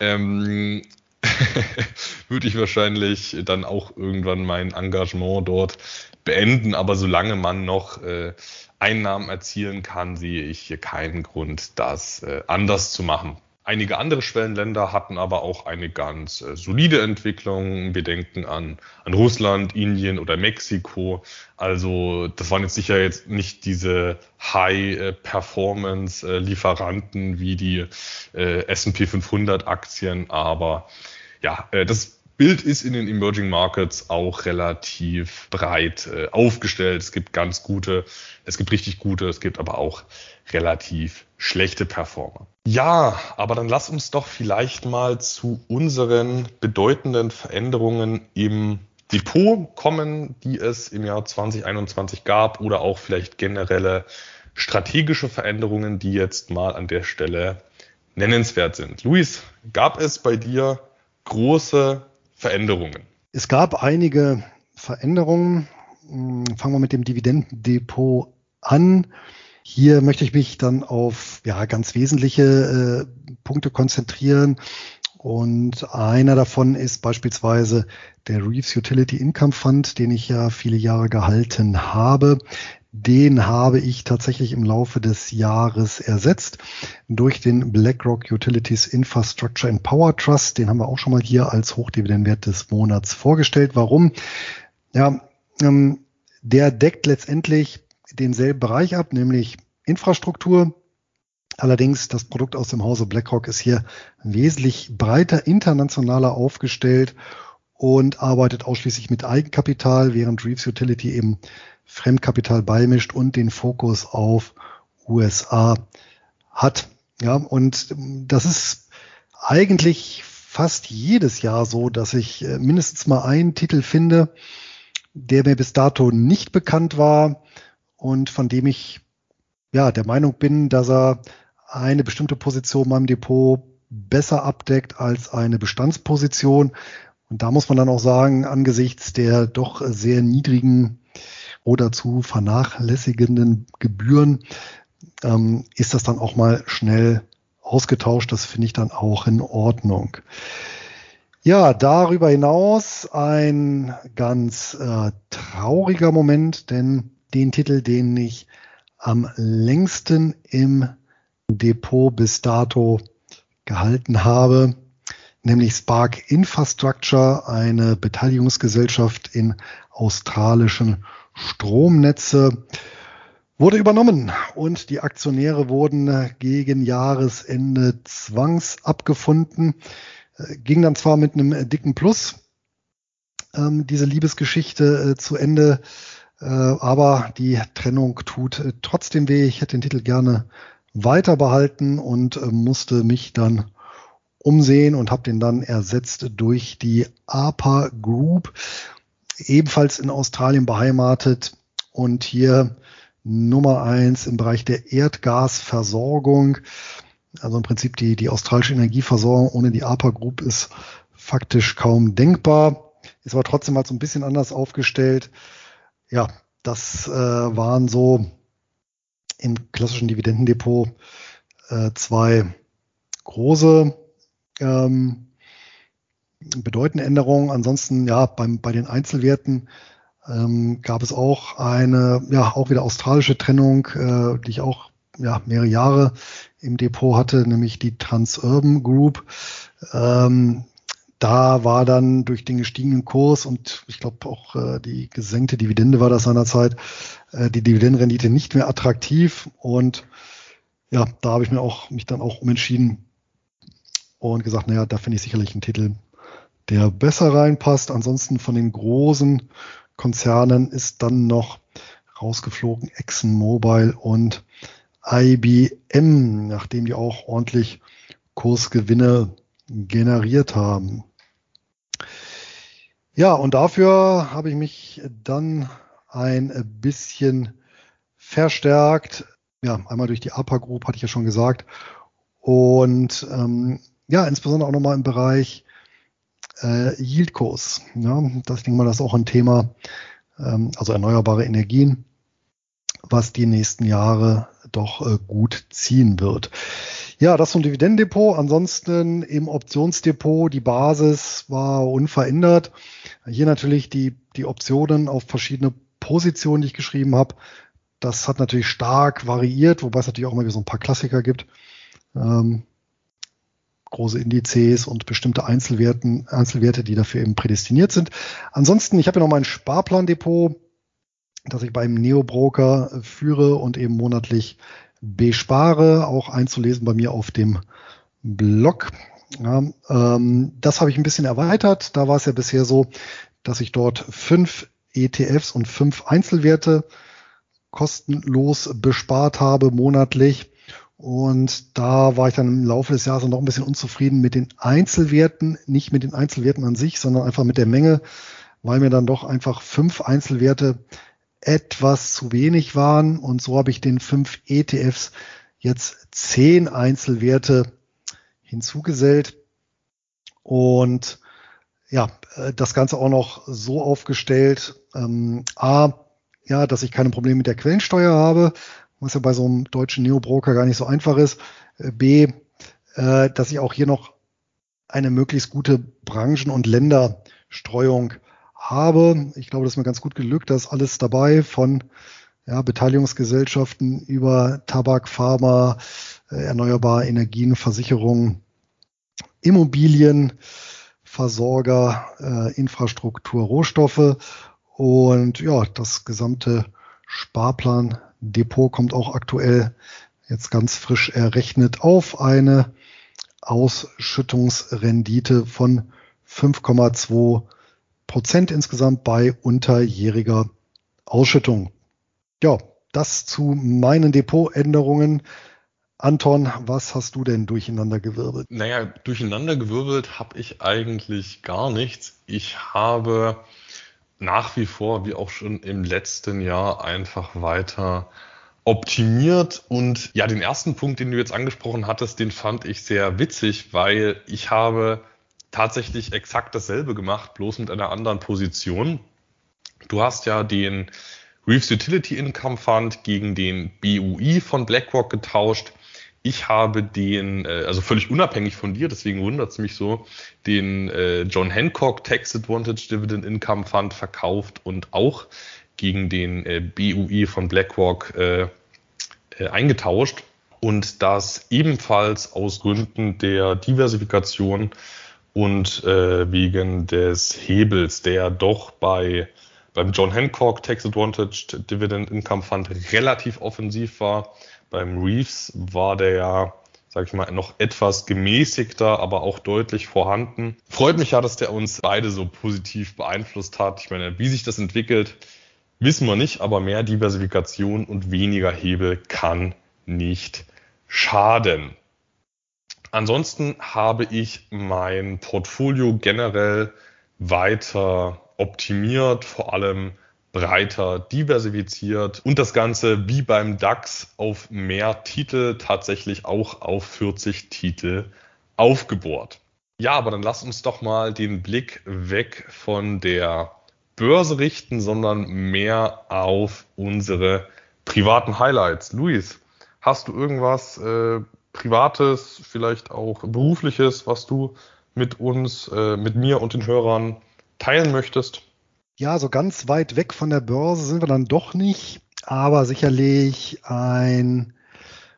ähm, würde ich wahrscheinlich dann auch irgendwann mein Engagement dort beenden. Aber solange man noch äh, Einnahmen erzielen kann, sehe ich hier keinen Grund, das äh, anders zu machen. Einige andere Schwellenländer hatten aber auch eine ganz äh, solide Entwicklung. Wir denken an, an Russland, Indien oder Mexiko. Also das waren jetzt sicher jetzt nicht diese High-Performance-Lieferanten wie die äh, S&P 500 Aktien, aber ja, äh, das Bild ist in den Emerging Markets auch relativ breit äh, aufgestellt. Es gibt ganz gute, es gibt richtig gute, es gibt aber auch relativ schlechte Performer. Ja, aber dann lass uns doch vielleicht mal zu unseren bedeutenden Veränderungen im Depot kommen, die es im Jahr 2021 gab oder auch vielleicht generelle strategische Veränderungen, die jetzt mal an der Stelle nennenswert sind. Luis, gab es bei dir große Veränderungen? Es gab einige Veränderungen. Hm, fangen wir mit dem Dividendendepot an. Hier möchte ich mich dann auf ja, ganz wesentliche äh, Punkte konzentrieren. Und einer davon ist beispielsweise der Reeves Utility Income Fund, den ich ja viele Jahre gehalten habe. Den habe ich tatsächlich im Laufe des Jahres ersetzt durch den BlackRock Utilities Infrastructure and Power Trust. Den haben wir auch schon mal hier als Hochdividendenwert des Monats vorgestellt. Warum? Ja, ähm, der deckt letztendlich denselben Bereich ab, nämlich Infrastruktur. Allerdings das Produkt aus dem Hause BlackRock ist hier wesentlich breiter, internationaler aufgestellt und arbeitet ausschließlich mit Eigenkapital, während Reeves Utility eben Fremdkapital beimischt und den Fokus auf USA hat. Ja, und das ist eigentlich fast jedes Jahr so, dass ich äh, mindestens mal einen Titel finde, der mir bis dato nicht bekannt war und von dem ich ja der Meinung bin, dass er eine bestimmte Position in meinem Depot besser abdeckt als eine Bestandsposition. Und da muss man dann auch sagen, angesichts der doch sehr niedrigen oder zu vernachlässigenden Gebühren ähm, ist das dann auch mal schnell ausgetauscht. Das finde ich dann auch in Ordnung. Ja, darüber hinaus ein ganz äh, trauriger Moment, denn den Titel, den ich am längsten im Depot bis dato gehalten habe, nämlich Spark Infrastructure, eine Beteiligungsgesellschaft in australischen Stromnetze. wurde übernommen und die Aktionäre wurden gegen Jahresende zwangsabgefunden. Äh, ging dann zwar mit einem dicken Plus ähm, diese Liebesgeschichte äh, zu Ende, äh, aber die Trennung tut äh, trotzdem weh. Ich hätte den Titel gerne weiter behalten und äh, musste mich dann umsehen und habe den dann ersetzt durch die APA Group, ebenfalls in Australien beheimatet und hier Nummer eins im Bereich der Erdgasversorgung. Also im Prinzip die, die australische Energieversorgung ohne die APA Group ist faktisch kaum denkbar. Ist aber trotzdem halt so ein bisschen anders aufgestellt. Ja, das äh, waren so im klassischen Dividendendepot äh, zwei große ähm, bedeutende Änderungen. Ansonsten ja beim, bei den Einzelwerten ähm, gab es auch eine, ja, auch wieder australische Trennung, äh, die ich auch ja, mehrere Jahre im Depot hatte, nämlich die Transurban Group. Ähm, da war dann durch den gestiegenen Kurs und ich glaube auch äh, die gesenkte Dividende war das seinerzeit, äh, die Dividendenrendite nicht mehr attraktiv und ja, da habe ich mir auch mich dann auch umentschieden und gesagt, naja, da finde ich sicherlich einen Titel, der besser reinpasst. Ansonsten von den großen Konzernen ist dann noch rausgeflogen ExxonMobil und IBM, nachdem die auch ordentlich Kursgewinne generiert haben. Ja, und dafür habe ich mich dann ein bisschen verstärkt. Ja, einmal durch die APA Group, hatte ich ja schon gesagt. Und ähm, ja, insbesondere auch nochmal im Bereich äh, Yieldkurs. Ja, das denke mal, das ist auch ein Thema, ähm, also erneuerbare Energien, was die nächsten Jahre doch äh, gut ziehen wird. Ja, das zum Dividendendepot. Ansonsten im Optionsdepot, die Basis war unverändert. Hier natürlich die, die Optionen auf verschiedene Positionen, die ich geschrieben habe. Das hat natürlich stark variiert, wobei es natürlich auch immer wieder so ein paar Klassiker gibt. Ähm, große Indizes und bestimmte Einzelwerten, Einzelwerte, die dafür eben prädestiniert sind. Ansonsten, ich habe ja noch mein Sparplandepot, das ich beim Neobroker führe und eben monatlich bespare, auch einzulesen bei mir auf dem Blog. Ja, ähm, das habe ich ein bisschen erweitert. Da war es ja bisher so, dass ich dort fünf ETFs und fünf Einzelwerte kostenlos bespart habe monatlich. Und da war ich dann im Laufe des Jahres noch ein bisschen unzufrieden mit den Einzelwerten, nicht mit den Einzelwerten an sich, sondern einfach mit der Menge, weil mir dann doch einfach fünf Einzelwerte etwas zu wenig waren. Und so habe ich den fünf ETFs jetzt zehn Einzelwerte hinzugesellt. Und ja, äh, das Ganze auch noch so aufgestellt, ähm, A, ja, dass ich keine Probleme mit der Quellensteuer habe, was ja bei so einem deutschen Neobroker gar nicht so einfach ist. Äh, B, äh, dass ich auch hier noch eine möglichst gute Branchen- und Länderstreuung habe. Ich glaube, das ist mir ganz gut gelückt. Da ist alles dabei von ja, Beteiligungsgesellschaften über Tabak, Pharma, äh, erneuerbare Energien, Versicherungen, Immobilien, Versorger, äh, Infrastruktur, Rohstoffe und ja, das gesamte Sparplan Depot kommt auch aktuell jetzt ganz frisch errechnet auf eine Ausschüttungsrendite von 5,2 Prozent insgesamt bei unterjähriger Ausschüttung. Ja, das zu meinen Depotänderungen. Anton, was hast du denn durcheinander gewirbelt? Naja, durcheinander gewirbelt habe ich eigentlich gar nichts. Ich habe nach wie vor, wie auch schon im letzten Jahr, einfach weiter optimiert. Und ja, den ersten Punkt, den du jetzt angesprochen hattest, den fand ich sehr witzig, weil ich habe tatsächlich exakt dasselbe gemacht, bloß mit einer anderen Position. Du hast ja den Reefs Utility Income Fund gegen den BUI von BlackRock getauscht. Ich habe den, äh, also völlig unabhängig von dir, deswegen wundert es mich so, den äh, John Hancock Tax Advantage Dividend Income Fund verkauft und auch gegen den äh, BUI von BlackRock eingetauscht. Und das ebenfalls aus Gründen der Diversifikation und wegen des Hebels, der doch bei beim John Hancock Tax Advantage Dividend Income Fund relativ offensiv war. Beim Reeves war der ja, sag ich mal, noch etwas gemäßigter, aber auch deutlich vorhanden. Freut mich ja, dass der uns beide so positiv beeinflusst hat. Ich meine, wie sich das entwickelt, wissen wir nicht, aber mehr Diversifikation und weniger Hebel kann nicht schaden. Ansonsten habe ich mein Portfolio generell weiter optimiert, vor allem breiter diversifiziert und das Ganze wie beim DAX auf mehr Titel, tatsächlich auch auf 40 Titel aufgebohrt. Ja, aber dann lass uns doch mal den Blick weg von der Börse richten, sondern mehr auf unsere privaten Highlights. Luis, hast du irgendwas äh, Privates, vielleicht auch Berufliches, was du mit uns, äh, mit mir und den Hörern teilen möchtest? Ja, so ganz weit weg von der Börse sind wir dann doch nicht, aber sicherlich ein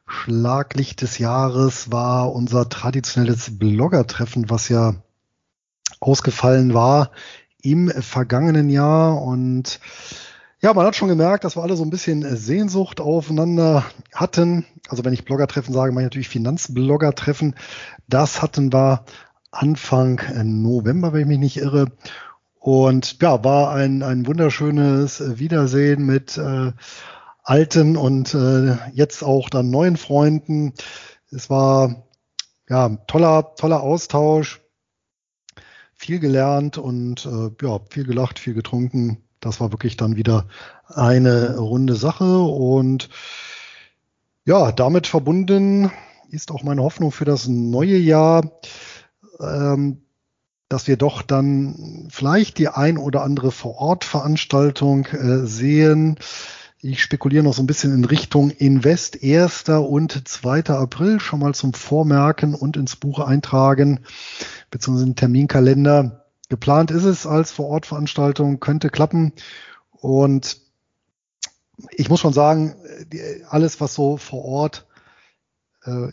Schlaglicht des Jahres war unser traditionelles Blogger-Treffen, was ja ausgefallen war im vergangenen Jahr und ja, man hat schon gemerkt, dass wir alle so ein bisschen Sehnsucht aufeinander hatten. Also wenn ich Blogger-Treffen sage, meine ich natürlich Finanzblogger-Treffen. Das hatten wir Anfang November, wenn ich mich nicht irre. Und ja, war ein, ein wunderschönes Wiedersehen mit äh, alten und äh, jetzt auch dann neuen Freunden. Es war ja toller, toller Austausch, viel gelernt und äh, ja, viel gelacht, viel getrunken. Das war wirklich dann wieder eine runde Sache und ja, damit verbunden ist auch meine Hoffnung für das neue Jahr. Ähm, dass wir doch dann vielleicht die ein oder andere Vor-Ort-Veranstaltung äh, sehen. Ich spekuliere noch so ein bisschen in Richtung Invest 1. und 2. April schon mal zum Vormerken und ins Buch eintragen, beziehungsweise den Terminkalender. Geplant ist es als Vor-Ort-Veranstaltung, könnte klappen. Und ich muss schon sagen, alles, was so vor Ort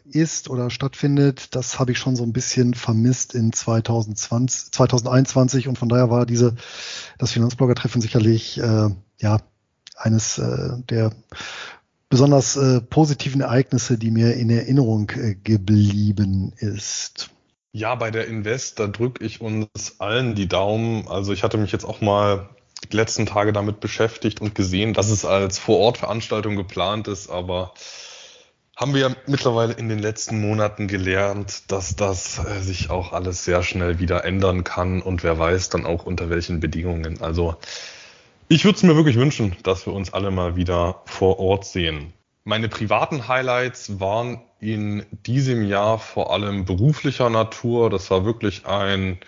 ist oder stattfindet, das habe ich schon so ein bisschen vermisst in 2020, 2021 und von daher war diese das Finanzblogger-Treffen sicherlich äh, ja eines äh, der besonders äh, positiven Ereignisse, die mir in Erinnerung äh, geblieben ist. Ja, bei der Invest, da drücke ich uns allen die Daumen. Also ich hatte mich jetzt auch mal die letzten Tage damit beschäftigt und gesehen, dass es als Vor-Ort-Veranstaltung geplant ist, aber haben wir ja mittlerweile in den letzten Monaten gelernt, dass das äh, sich auch alles sehr schnell wieder ändern kann und wer weiß dann auch unter welchen Bedingungen. Also ich würde es mir wirklich wünschen, dass wir uns alle mal wieder vor Ort sehen. Meine privaten Highlights waren in diesem Jahr vor allem beruflicher Natur. Das war wirklich ein,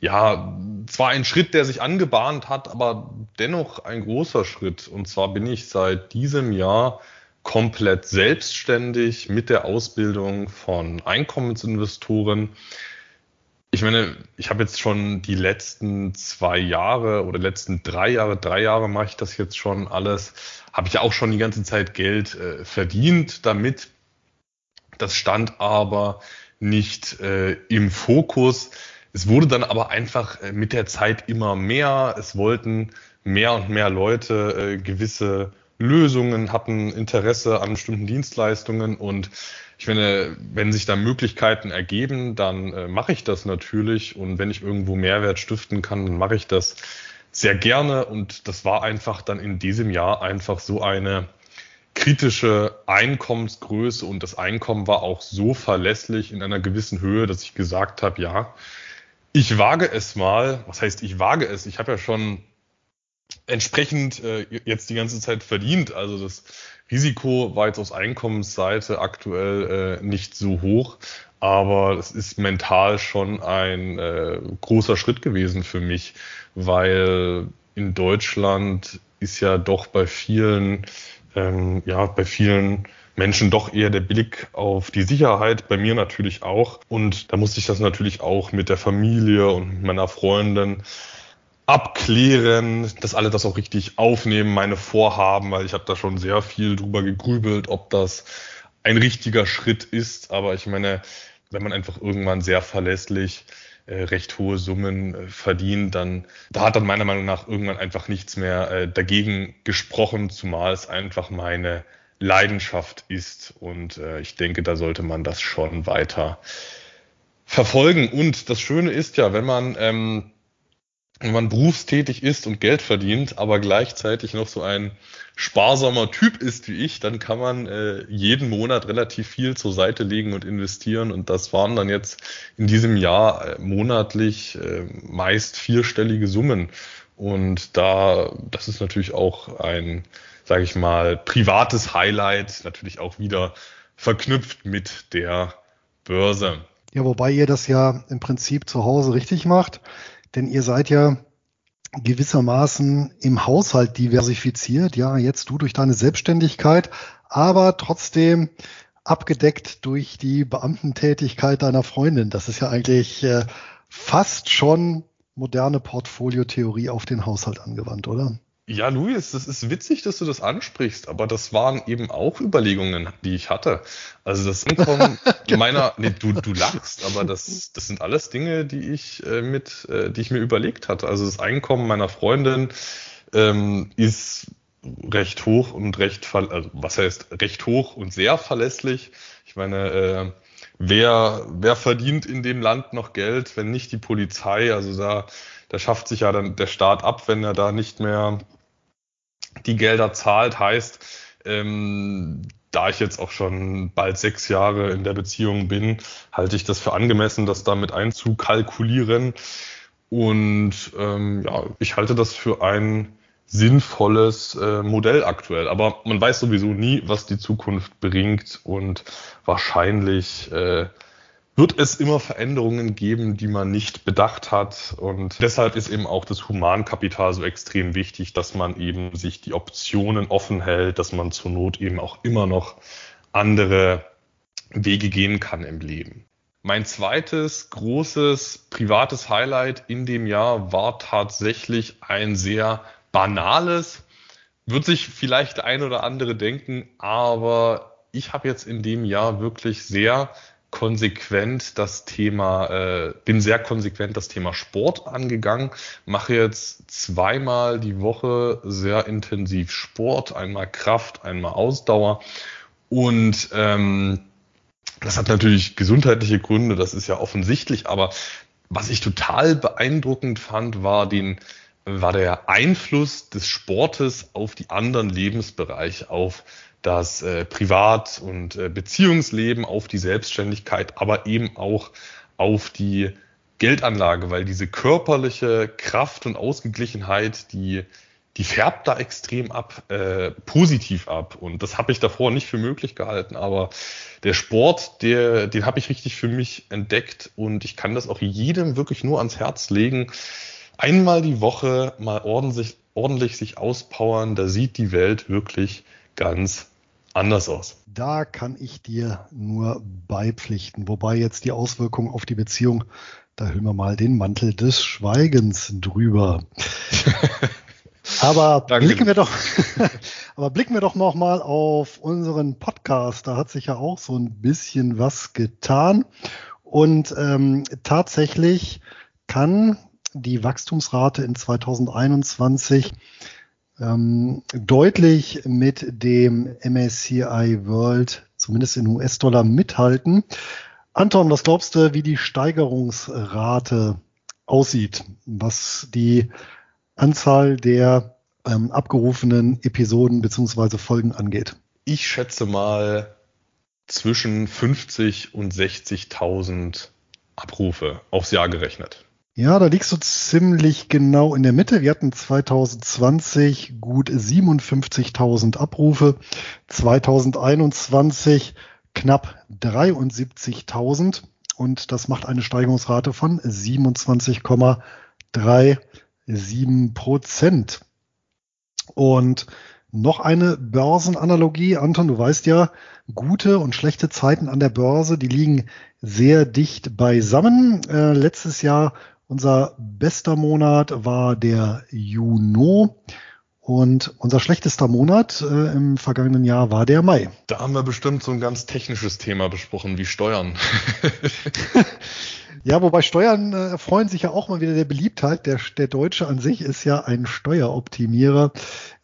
ja, zwar ein Schritt, der sich angebahnt hat, aber dennoch ein großer Schritt. Und zwar bin ich seit diesem Jahr komplett selbstständig mit der Ausbildung von Einkommensinvestoren. Ich meine, ich habe jetzt schon die letzten zwei Jahre oder letzten drei Jahre, drei Jahre mache ich das jetzt schon alles, habe ich auch schon die ganze Zeit Geld äh, verdient damit. Das stand aber nicht äh, im Fokus. Es wurde dann aber einfach äh, mit der Zeit immer mehr. Es wollten mehr und mehr Leute äh, gewisse Lösungen, hatten Interesse an bestimmten Dienstleistungen und ich finde, wenn sich da Möglichkeiten ergeben, dann äh, mache ich das natürlich und wenn ich irgendwo Mehrwert stiften kann, dann mache ich das sehr gerne und das war einfach dann in diesem Jahr einfach so eine kritische Einkommensgröße und das Einkommen war auch so verlässlich in einer gewissen Höhe, dass ich gesagt habe, ja, ich wage es mal. Was heißt, ich wage es? Ich habe ja schon entsprechend äh, jetzt die ganze Zeit verdient. Also das Risiko war jetzt aus Einkommensseite aktuell äh, nicht so hoch, aber es ist mental schon ein äh, großer Schritt gewesen für mich, weil in Deutschland ist ja doch bei vielen, ähm, ja, bei vielen Menschen doch eher der Blick auf die Sicherheit, bei mir natürlich auch. Und da musste ich das natürlich auch mit der Familie und meiner Freundin abklären, dass alle das auch richtig aufnehmen, meine Vorhaben, weil ich habe da schon sehr viel drüber gegrübelt, ob das ein richtiger Schritt ist. Aber ich meine, wenn man einfach irgendwann sehr verlässlich äh, recht hohe Summen äh, verdienen, dann da hat dann meiner Meinung nach irgendwann einfach nichts mehr äh, dagegen gesprochen, zumal es einfach meine Leidenschaft ist und ich denke, da sollte man das schon weiter verfolgen. Und das Schöne ist ja, wenn man ähm, wenn man berufstätig ist und Geld verdient, aber gleichzeitig noch so ein sparsamer Typ ist wie ich, dann kann man äh, jeden Monat relativ viel zur Seite legen und investieren. Und das waren dann jetzt in diesem Jahr äh, monatlich äh, meist vierstellige Summen. Und da, das ist natürlich auch ein, sage ich mal, privates Highlight, natürlich auch wieder verknüpft mit der Börse. Ja, wobei ihr das ja im Prinzip zu Hause richtig macht denn ihr seid ja gewissermaßen im Haushalt diversifiziert, ja, jetzt du durch deine Selbstständigkeit, aber trotzdem abgedeckt durch die Beamtentätigkeit deiner Freundin. Das ist ja eigentlich äh, fast schon moderne Portfoliotheorie auf den Haushalt angewandt, oder? Ja, Luis, das ist witzig, dass du das ansprichst, aber das waren eben auch Überlegungen, die ich hatte. Also das Einkommen meiner, nee, du, du lachst, aber das, das sind alles Dinge, die ich äh, mit, äh, die ich mir überlegt hatte. Also das Einkommen meiner Freundin ähm, ist recht hoch und recht, also was heißt recht hoch und sehr verlässlich. Ich meine, äh, wer, wer verdient in dem Land noch Geld, wenn nicht die Polizei? Also da da schafft sich ja dann der Staat ab, wenn er da nicht mehr die Gelder zahlt. Heißt, ähm, da ich jetzt auch schon bald sechs Jahre in der Beziehung bin, halte ich das für angemessen, das damit einzukalkulieren. Und ähm, ja, ich halte das für ein sinnvolles äh, Modell aktuell. Aber man weiß sowieso nie, was die Zukunft bringt und wahrscheinlich äh, wird es immer Veränderungen geben, die man nicht bedacht hat. Und deshalb ist eben auch das Humankapital so extrem wichtig, dass man eben sich die Optionen offen hält, dass man zur Not eben auch immer noch andere Wege gehen kann im Leben. Mein zweites großes privates Highlight in dem Jahr war tatsächlich ein sehr banales, wird sich vielleicht ein oder andere denken, aber ich habe jetzt in dem Jahr wirklich sehr konsequent das Thema, äh, bin sehr konsequent das Thema Sport angegangen, mache jetzt zweimal die Woche sehr intensiv Sport, einmal Kraft, einmal Ausdauer. Und ähm, das hat natürlich gesundheitliche Gründe, das ist ja offensichtlich, aber was ich total beeindruckend fand, war den war der Einfluss des Sportes auf die anderen Lebensbereiche, auf das äh, Privat- und äh, Beziehungsleben, auf die Selbstständigkeit, aber eben auch auf die Geldanlage, weil diese körperliche Kraft und Ausgeglichenheit, die, die färbt da extrem ab, äh, positiv ab. Und das habe ich davor nicht für möglich gehalten. Aber der Sport, der, den habe ich richtig für mich entdeckt und ich kann das auch jedem wirklich nur ans Herz legen. Einmal die Woche mal ordentlich, ordentlich sich auspowern, da sieht die Welt wirklich ganz anders aus. Da kann ich dir nur beipflichten. Wobei jetzt die Auswirkungen auf die Beziehung, da hüllen wir mal den Mantel des Schweigens drüber. aber Danke. blicken wir doch, aber blicken wir doch noch mal auf unseren Podcast. Da hat sich ja auch so ein bisschen was getan. Und ähm, tatsächlich kann die Wachstumsrate in 2021 ähm, deutlich mit dem MSCI World, zumindest in US-Dollar, mithalten. Anton, was glaubst du, wie die Steigerungsrate aussieht, was die Anzahl der ähm, abgerufenen Episoden beziehungsweise Folgen angeht? Ich schätze mal zwischen 50 und 60.000 Abrufe aufs Jahr gerechnet. Ja, da liegst du ziemlich genau in der Mitte. Wir hatten 2020 gut 57.000 Abrufe, 2021 knapp 73.000 und das macht eine Steigerungsrate von 27,37 Prozent. Und noch eine Börsenanalogie. Anton, du weißt ja, gute und schlechte Zeiten an der Börse, die liegen sehr dicht beisammen. Äh, letztes Jahr unser bester Monat war der Juno und unser schlechtester Monat äh, im vergangenen Jahr war der Mai. Da haben wir bestimmt so ein ganz technisches Thema besprochen wie Steuern. Ja, wobei Steuern äh, freuen sich ja auch mal wieder der Beliebtheit. Der, der Deutsche an sich ist ja ein Steueroptimierer.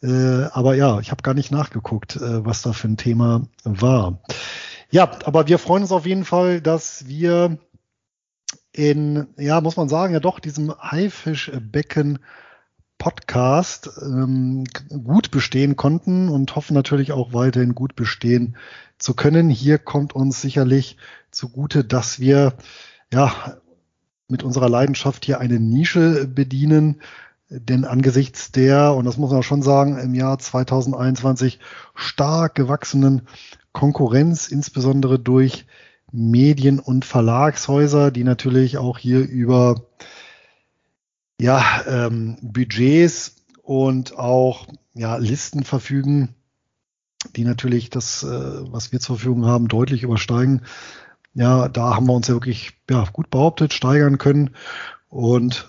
Äh, aber ja, ich habe gar nicht nachgeguckt, äh, was da für ein Thema war. Ja, aber wir freuen uns auf jeden Fall, dass wir in, ja, muss man sagen, ja doch, diesem Haifischbecken Podcast ähm, gut bestehen konnten und hoffen natürlich auch weiterhin gut bestehen zu können. Hier kommt uns sicherlich zugute, dass wir ja mit unserer Leidenschaft hier eine Nische bedienen. Denn angesichts der, und das muss man schon sagen, im Jahr 2021 stark gewachsenen Konkurrenz, insbesondere durch Medien- und Verlagshäuser, die natürlich auch hier über ja, ähm, Budgets und auch ja, Listen verfügen, die natürlich das, äh, was wir zur Verfügung haben, deutlich übersteigen. Ja, da haben wir uns ja wirklich ja, gut behauptet, steigern können und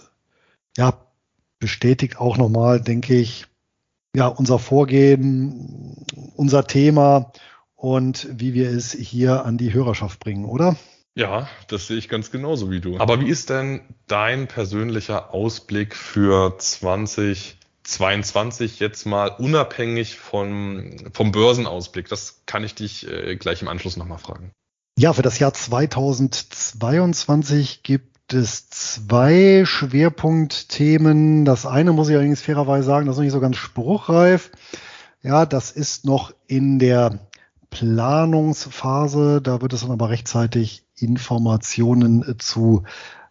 ja, bestätigt auch nochmal, denke ich, ja, unser Vorgehen, unser Thema und wie wir es hier an die Hörerschaft bringen, oder? Ja, das sehe ich ganz genauso wie du. Aber wie ist denn dein persönlicher Ausblick für 2022 jetzt mal unabhängig vom, vom Börsenausblick? Das kann ich dich äh, gleich im Anschluss nochmal fragen. Ja, für das Jahr 2022 gibt es zwei Schwerpunktthemen. Das eine muss ich allerdings fairerweise sagen, das ist noch nicht so ganz spruchreif. Ja, das ist noch in der Planungsphase. Da wird es dann aber rechtzeitig Informationen äh, zu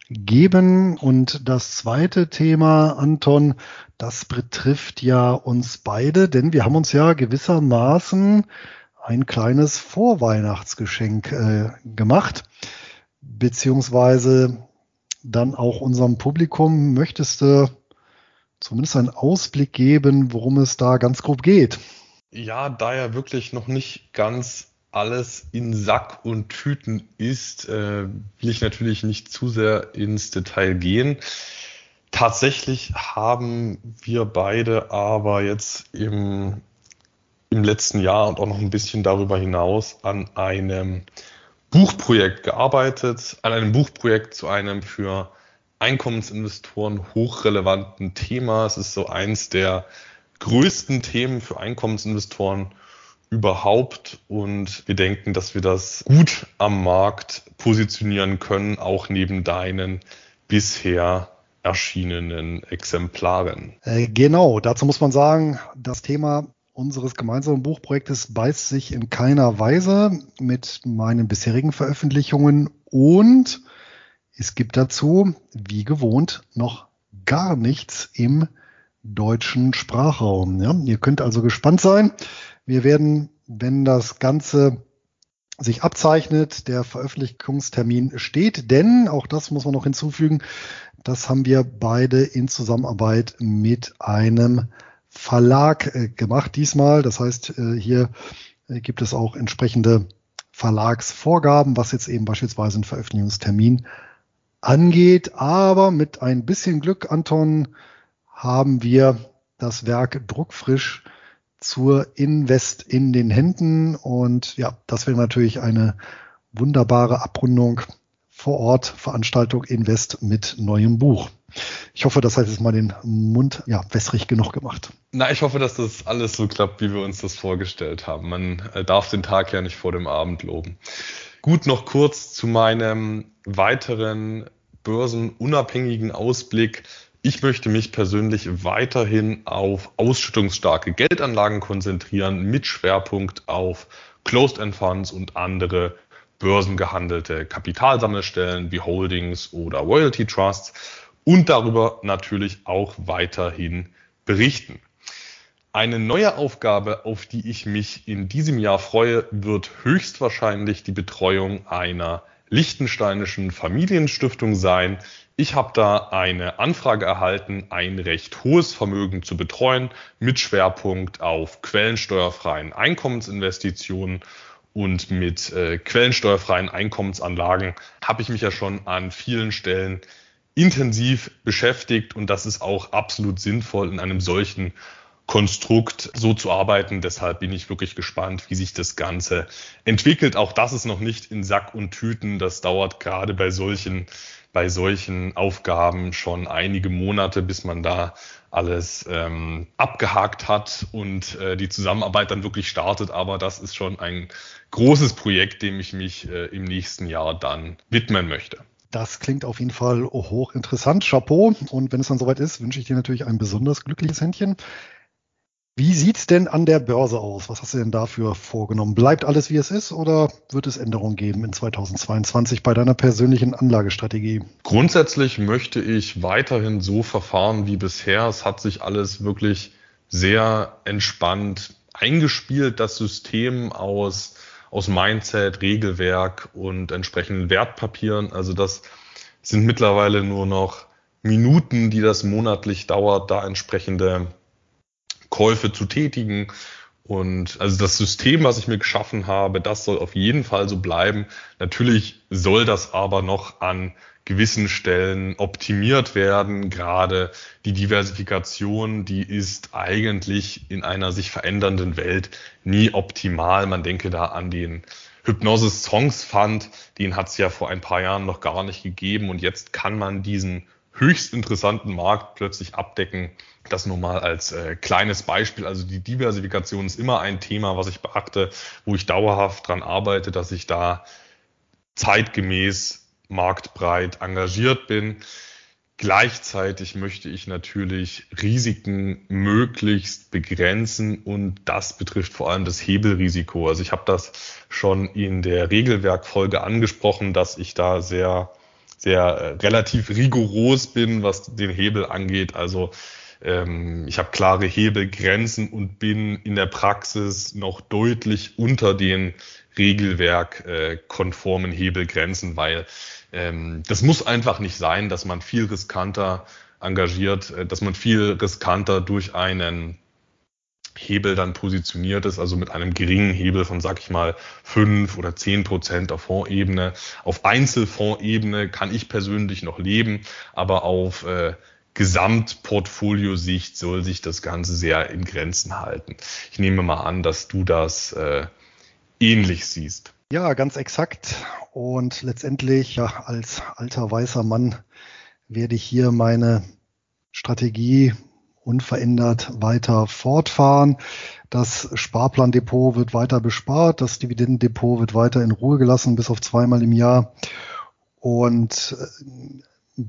geben. Und das zweite Thema, Anton, das betrifft ja uns beide, denn wir haben uns ja gewissermaßen ein kleines Vorweihnachtsgeschenk äh, gemacht, beziehungsweise dann auch unserem Publikum. Möchtest du zumindest einen Ausblick geben, worum es da ganz grob geht? Ja, da ja wirklich noch nicht ganz alles in Sack und Tüten ist, äh, will ich natürlich nicht zu sehr ins Detail gehen. Tatsächlich haben wir beide aber jetzt im, im letzten Jahr und auch noch ein bisschen darüber hinaus an einem Buchprojekt gearbeitet, an einem Buchprojekt zu einem für Einkommensinvestoren hochrelevanten Thema. Es ist so eins der größten Themen für Einkommensinvestoren überhaupt und wir denken, dass wir das gut am Markt positionieren können, auch neben deinen bisher erschienenen Exemplaren. Äh, genau, dazu muss man sagen, das Thema unseres gemeinsamen Buchprojektes beißt sich in keiner Weise mit meinen bisherigen Veröffentlichungen und es gibt dazu, wie gewohnt, noch gar nichts im deutschen Sprachraum. Ja? Ihr könnt also gespannt sein. Wir werden, wenn das Ganze sich abzeichnet, der Veröffentlichungstermin steht, denn auch das muss man noch hinzufügen, das haben wir beide in Zusammenarbeit mit einem Verlag äh, gemacht diesmal. Das heißt, äh, hier äh, gibt es auch entsprechende Verlagsvorgaben, was jetzt eben beispielsweise einen Veröffentlichungstermin angeht. Aber mit ein bisschen Glück, Anton, haben wir das Werk druckfrisch zur Invest in den Händen. Und ja, das wäre natürlich eine wunderbare Abrundung vor Ort, Veranstaltung Invest mit neuem Buch. Ich hoffe, das hat jetzt mal den Mund ja, wässrig genug gemacht. Na, ich hoffe, dass das alles so klappt, wie wir uns das vorgestellt haben. Man äh, darf den Tag ja nicht vor dem Abend loben. Gut, noch kurz zu meinem weiteren börsenunabhängigen Ausblick ich möchte mich persönlich weiterhin auf ausschüttungsstarke Geldanlagen konzentrieren mit Schwerpunkt auf Closed-End Funds und andere börsengehandelte Kapitalsammelstellen wie Holdings oder Royalty Trusts und darüber natürlich auch weiterhin berichten. Eine neue Aufgabe, auf die ich mich in diesem Jahr freue, wird höchstwahrscheinlich die Betreuung einer liechtensteinischen Familienstiftung sein, ich habe da eine Anfrage erhalten, ein recht hohes Vermögen zu betreuen mit Schwerpunkt auf quellensteuerfreien Einkommensinvestitionen. Und mit äh, quellensteuerfreien Einkommensanlagen habe ich mich ja schon an vielen Stellen intensiv beschäftigt. Und das ist auch absolut sinnvoll in einem solchen Konstrukt so zu arbeiten. Deshalb bin ich wirklich gespannt, wie sich das Ganze entwickelt. Auch das ist noch nicht in Sack und Tüten. Das dauert gerade bei solchen, bei solchen Aufgaben schon einige Monate, bis man da alles ähm, abgehakt hat und äh, die Zusammenarbeit dann wirklich startet. Aber das ist schon ein großes Projekt, dem ich mich äh, im nächsten Jahr dann widmen möchte. Das klingt auf jeden Fall hochinteressant. Chapeau. Und wenn es dann soweit ist, wünsche ich dir natürlich ein besonders glückliches Händchen. Wie sieht's denn an der Börse aus? Was hast du denn dafür vorgenommen? Bleibt alles wie es ist oder wird es Änderungen geben in 2022 bei deiner persönlichen Anlagestrategie? Grundsätzlich möchte ich weiterhin so verfahren wie bisher. Es hat sich alles wirklich sehr entspannt eingespielt, das System aus, aus Mindset, Regelwerk und entsprechenden Wertpapieren. Also das sind mittlerweile nur noch Minuten, die das monatlich dauert, da entsprechende Käufe zu tätigen. Und also das System, was ich mir geschaffen habe, das soll auf jeden Fall so bleiben. Natürlich soll das aber noch an gewissen Stellen optimiert werden. Gerade die Diversifikation, die ist eigentlich in einer sich verändernden Welt nie optimal. Man denke da an den Hypnosis Songs Fund, den hat es ja vor ein paar Jahren noch gar nicht gegeben und jetzt kann man diesen höchst interessanten Markt plötzlich abdecken. Das nur mal als äh, kleines Beispiel. Also die Diversifikation ist immer ein Thema, was ich beachte, wo ich dauerhaft dran arbeite, dass ich da zeitgemäß marktbreit engagiert bin. Gleichzeitig möchte ich natürlich Risiken möglichst begrenzen und das betrifft vor allem das Hebelrisiko. Also ich habe das schon in der Regelwerkfolge angesprochen, dass ich da sehr sehr äh, relativ rigoros bin, was den Hebel angeht. Also ähm, ich habe klare Hebelgrenzen und bin in der Praxis noch deutlich unter den Regelwerk äh, konformen Hebelgrenzen, weil ähm, das muss einfach nicht sein, dass man viel riskanter engagiert, äh, dass man viel riskanter durch einen Hebel dann positioniert ist, also mit einem geringen Hebel von, sag ich mal, fünf oder zehn Prozent auf Fondsebene. Auf Einzelfondsebene kann ich persönlich noch leben, aber auf äh, Gesamtportfoliosicht soll sich das Ganze sehr in Grenzen halten. Ich nehme mal an, dass du das äh, ähnlich siehst. Ja, ganz exakt. Und letztendlich, ja, als alter weißer Mann werde ich hier meine Strategie unverändert weiter fortfahren. Das Sparplandepot wird weiter bespart, das Dividendendepot wird weiter in Ruhe gelassen, bis auf zweimal im Jahr. Und äh,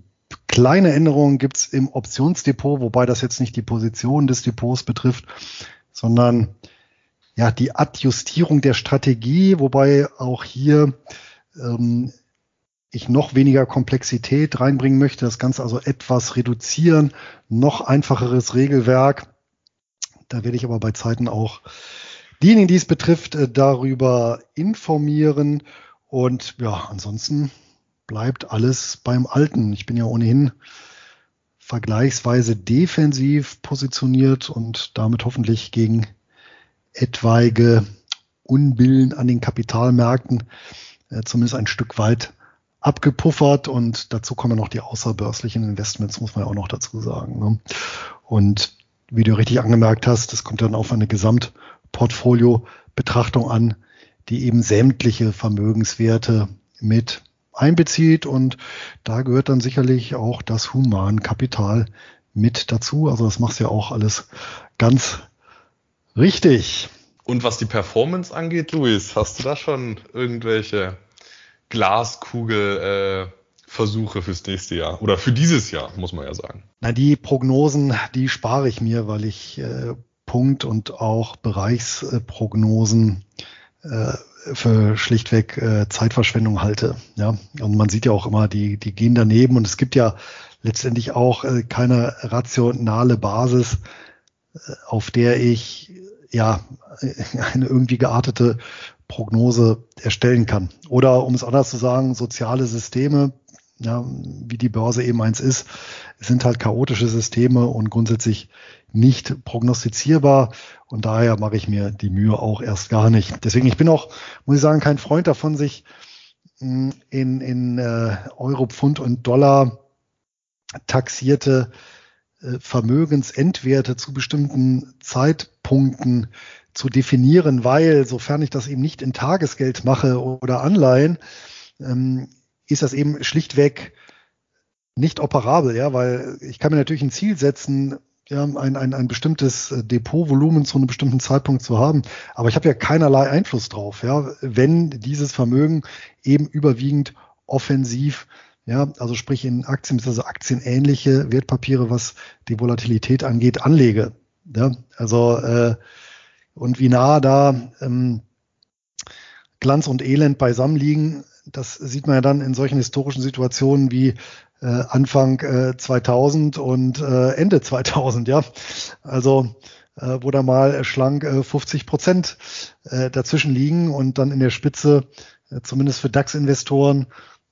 kleine Änderungen gibt's im Optionsdepot, wobei das jetzt nicht die Position des Depots betrifft, sondern ja die Adjustierung der Strategie, wobei auch hier ähm, ich noch weniger Komplexität reinbringen möchte, das Ganze also etwas reduzieren, noch einfacheres Regelwerk. Da werde ich aber bei Zeiten auch diejenigen, die es betrifft, äh, darüber informieren. Und ja, ansonsten bleibt alles beim Alten. Ich bin ja ohnehin vergleichsweise defensiv positioniert und damit hoffentlich gegen etwaige Unbillen an den Kapitalmärkten äh, zumindest ein Stück weit abgepuffert und dazu kommen noch die außerbörslichen Investments, muss man ja auch noch dazu sagen. Ne? Und wie du richtig angemerkt hast, das kommt dann auf eine Gesamtportfolio-Betrachtung an, die eben sämtliche Vermögenswerte mit einbezieht und da gehört dann sicherlich auch das Humankapital mit dazu. Also das machst du ja auch alles ganz richtig. Und was die Performance angeht, Luis, hast du da schon irgendwelche Glaskugel äh, Versuche fürs nächste Jahr oder für dieses Jahr, muss man ja sagen. Na, die Prognosen, die spare ich mir, weil ich äh, Punkt- und auch Bereichsprognosen äh, für schlichtweg äh, Zeitverschwendung halte. Ja, und man sieht ja auch immer, die, die gehen daneben und es gibt ja letztendlich auch äh, keine rationale Basis, äh, auf der ich ja eine irgendwie geartete Prognose erstellen kann. Oder um es anders zu sagen, soziale Systeme, ja, wie die Börse eben eins ist, sind halt chaotische Systeme und grundsätzlich nicht prognostizierbar. Und daher mache ich mir die Mühe auch erst gar nicht. Deswegen, ich bin auch, muss ich sagen, kein Freund davon, sich hm, in, in äh, Euro, Pfund und Dollar taxierte Vermögensendwerte zu bestimmten Zeitpunkten zu definieren, weil, sofern ich das eben nicht in Tagesgeld mache oder Anleihen, ähm, ist das eben schlichtweg nicht operabel, ja, weil ich kann mir natürlich ein Ziel setzen, ja, ein, ein, ein bestimmtes äh, Depotvolumen zu einem bestimmten Zeitpunkt zu haben. Aber ich habe ja keinerlei Einfluss drauf, ja, wenn dieses Vermögen eben überwiegend offensiv, ja, also sprich in Aktien bzw. aktienähnliche Wertpapiere, was die Volatilität angeht, anlege. Ja, also äh, und wie nah da ähm, Glanz und Elend beisammen liegen, das sieht man ja dann in solchen historischen Situationen wie äh, Anfang äh, 2000 und äh, Ende 2000, ja. Also äh, wo da mal schlank äh, 50 Prozent äh, dazwischen liegen und dann in der Spitze, äh, zumindest für DAX-Investoren,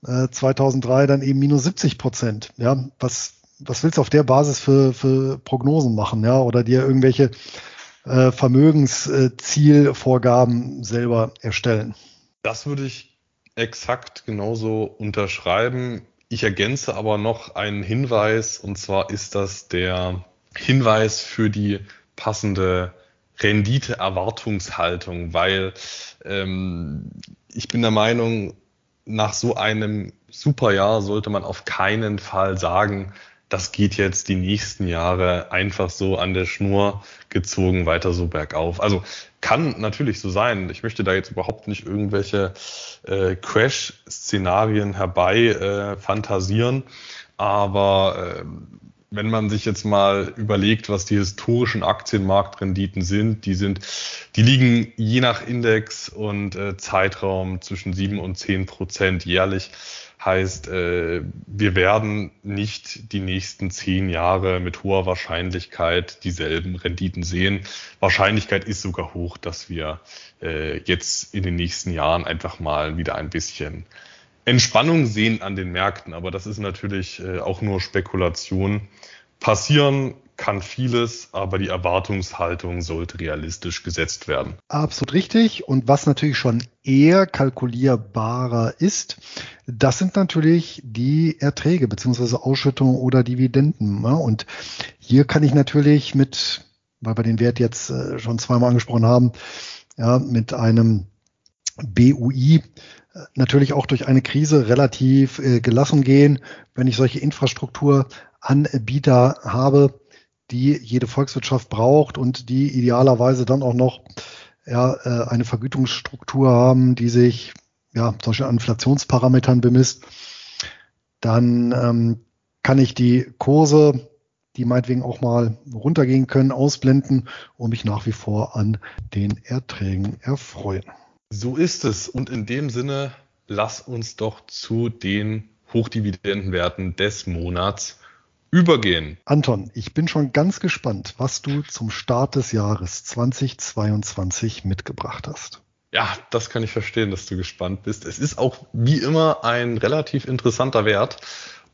äh, 2003 dann eben minus 70 Prozent. Ja, was was willst du auf der Basis für, für Prognosen machen, ja, oder dir irgendwelche äh, Vermögenszielvorgaben selber erstellen? Das würde ich exakt genauso unterschreiben. Ich ergänze aber noch einen Hinweis, und zwar ist das der Hinweis für die passende Rendite-Erwartungshaltung, weil ähm, ich bin der Meinung, nach so einem Superjahr sollte man auf keinen Fall sagen, das geht jetzt die nächsten Jahre einfach so an der Schnur gezogen weiter so bergauf. Also kann natürlich so sein. Ich möchte da jetzt überhaupt nicht irgendwelche äh, Crash-Szenarien herbei äh, fantasieren, aber äh, wenn man sich jetzt mal überlegt, was die historischen Aktienmarktrenditen sind, die sind, die liegen je nach Index und äh, Zeitraum zwischen sieben und zehn Prozent jährlich. Heißt, äh, wir werden nicht die nächsten zehn Jahre mit hoher Wahrscheinlichkeit dieselben Renditen sehen. Wahrscheinlichkeit ist sogar hoch, dass wir äh, jetzt in den nächsten Jahren einfach mal wieder ein bisschen Entspannung sehen an den Märkten. Aber das ist natürlich äh, auch nur Spekulation. Passieren kann vieles, aber die Erwartungshaltung sollte realistisch gesetzt werden. Absolut richtig. Und was natürlich schon eher kalkulierbarer ist, das sind natürlich die Erträge beziehungsweise Ausschüttungen oder Dividenden. Und hier kann ich natürlich mit, weil wir den Wert jetzt äh, schon zweimal angesprochen haben, ja, mit einem BUI natürlich auch durch eine Krise relativ äh, gelassen gehen, wenn ich solche Infrastrukturanbieter habe, die jede Volkswirtschaft braucht und die idealerweise dann auch noch ja, äh, eine Vergütungsstruktur haben, die sich ja, solche Inflationsparametern bemisst, dann ähm, kann ich die Kurse, die meinetwegen auch mal runtergehen können, ausblenden und mich nach wie vor an den Erträgen erfreuen. So ist es. Und in dem Sinne, lass uns doch zu den Hochdividendenwerten des Monats übergehen. Anton, ich bin schon ganz gespannt, was du zum Start des Jahres 2022 mitgebracht hast. Ja, das kann ich verstehen, dass du gespannt bist. Es ist auch wie immer ein relativ interessanter Wert.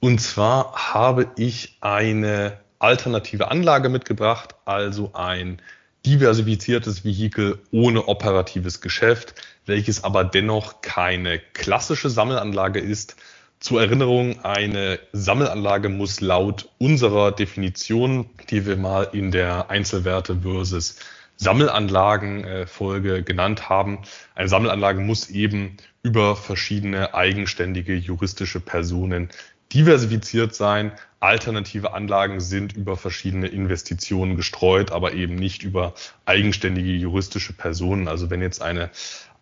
Und zwar habe ich eine alternative Anlage mitgebracht, also ein diversifiziertes Vehikel ohne operatives Geschäft, welches aber dennoch keine klassische Sammelanlage ist, zur Erinnerung, eine Sammelanlage muss laut unserer Definition, die wir mal in der Einzelwerte versus Sammelanlagen-Folge genannt haben, eine Sammelanlage muss eben über verschiedene eigenständige juristische Personen diversifiziert sein. Alternative Anlagen sind über verschiedene Investitionen gestreut, aber eben nicht über eigenständige juristische Personen. Also wenn jetzt eine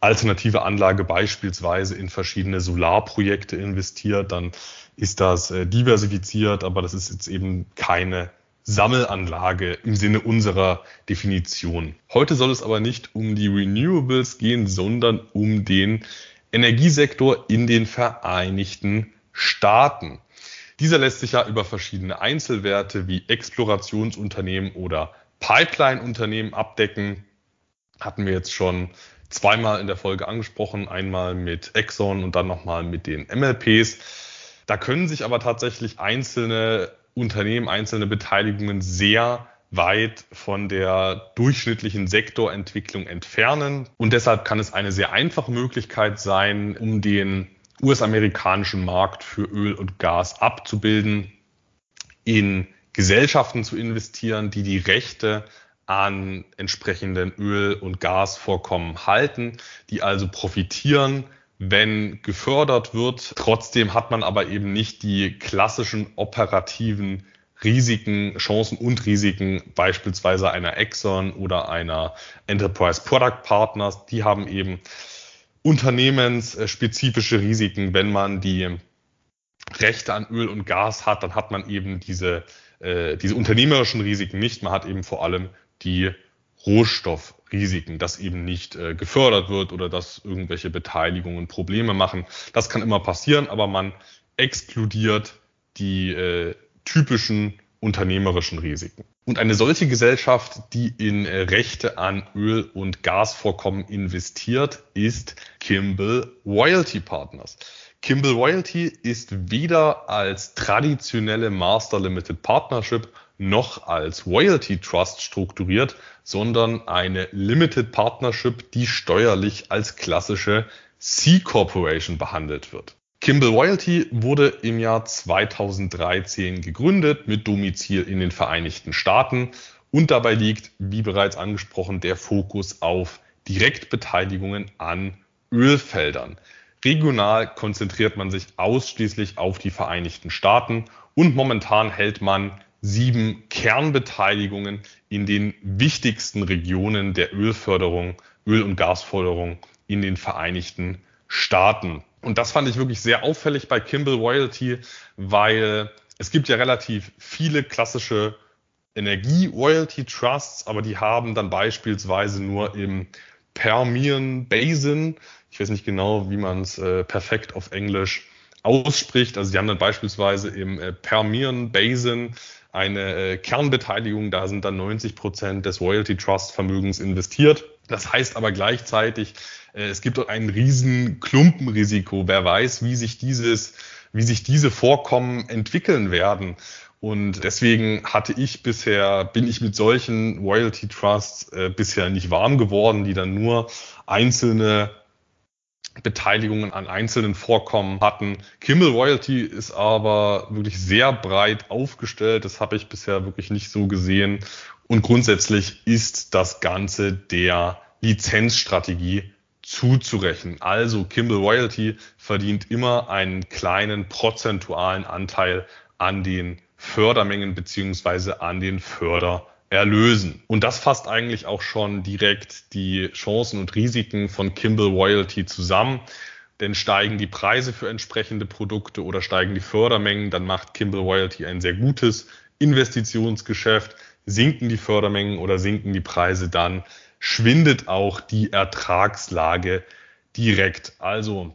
alternative Anlage beispielsweise in verschiedene Solarprojekte investiert, dann ist das äh, diversifiziert, aber das ist jetzt eben keine Sammelanlage im Sinne unserer Definition. Heute soll es aber nicht um die Renewables gehen, sondern um den Energiesektor in den Vereinigten Staaten. Dieser lässt sich ja über verschiedene Einzelwerte wie Explorationsunternehmen oder Pipeline-Unternehmen abdecken. Hatten wir jetzt schon zweimal in der Folge angesprochen, einmal mit Exxon und dann nochmal mit den MLPs. Da können sich aber tatsächlich einzelne Unternehmen, einzelne Beteiligungen sehr weit von der durchschnittlichen Sektorentwicklung entfernen. Und deshalb kann es eine sehr einfache Möglichkeit sein, um den US-amerikanischen Markt für Öl und Gas abzubilden, in Gesellschaften zu investieren, die die Rechte an entsprechenden Öl- und Gasvorkommen halten, die also profitieren, wenn gefördert wird. Trotzdem hat man aber eben nicht die klassischen operativen Risiken, Chancen und Risiken beispielsweise einer Exxon oder einer Enterprise Product Partners. Die haben eben unternehmensspezifische Risiken. Wenn man die Rechte an Öl und Gas hat, dann hat man eben diese, äh, diese unternehmerischen Risiken nicht. Man hat eben vor allem die Rohstoffrisiken, dass eben nicht äh, gefördert wird oder dass irgendwelche Beteiligungen Probleme machen. Das kann immer passieren, aber man exkludiert die äh, typischen unternehmerischen Risiken. Und eine solche Gesellschaft, die in äh, Rechte an Öl- und Gasvorkommen investiert, ist Kimball Royalty Partners. Kimball Royalty ist weder als traditionelle Master Limited Partnership noch als Royalty Trust strukturiert, sondern eine Limited Partnership, die steuerlich als klassische C Corporation behandelt wird. Kimball Royalty wurde im Jahr 2013 gegründet mit Domizil in den Vereinigten Staaten und dabei liegt, wie bereits angesprochen, der Fokus auf Direktbeteiligungen an Ölfeldern. Regional konzentriert man sich ausschließlich auf die Vereinigten Staaten und momentan hält man sieben Kernbeteiligungen in den wichtigsten Regionen der Ölförderung, Öl- und Gasförderung in den Vereinigten Staaten. Und das fand ich wirklich sehr auffällig bei Kimball Royalty, weil es gibt ja relativ viele klassische Energie-Royalty Trusts, aber die haben dann beispielsweise nur im Permian Basin, ich weiß nicht genau, wie man es äh, perfekt auf Englisch ausspricht, also die haben dann beispielsweise im äh, Permian Basin eine äh, Kernbeteiligung, da sind dann 90 Prozent des Royalty Trust Vermögens investiert. Das heißt aber gleichzeitig, es gibt ein riesen Klumpenrisiko. Wer weiß, wie sich dieses, wie sich diese Vorkommen entwickeln werden. Und deswegen hatte ich bisher, bin ich mit solchen Royalty Trusts äh, bisher nicht warm geworden, die dann nur einzelne Beteiligungen an einzelnen Vorkommen hatten. Kimmel Royalty ist aber wirklich sehr breit aufgestellt. Das habe ich bisher wirklich nicht so gesehen. Und grundsätzlich ist das Ganze der Lizenzstrategie zuzurechnen. Also Kimball Royalty verdient immer einen kleinen prozentualen Anteil an den Fördermengen beziehungsweise an den Fördererlösen. Und das fasst eigentlich auch schon direkt die Chancen und Risiken von Kimball Royalty zusammen. Denn steigen die Preise für entsprechende Produkte oder steigen die Fördermengen, dann macht Kimball Royalty ein sehr gutes Investitionsgeschäft. Sinken die Fördermengen oder sinken die Preise, dann schwindet auch die Ertragslage direkt. Also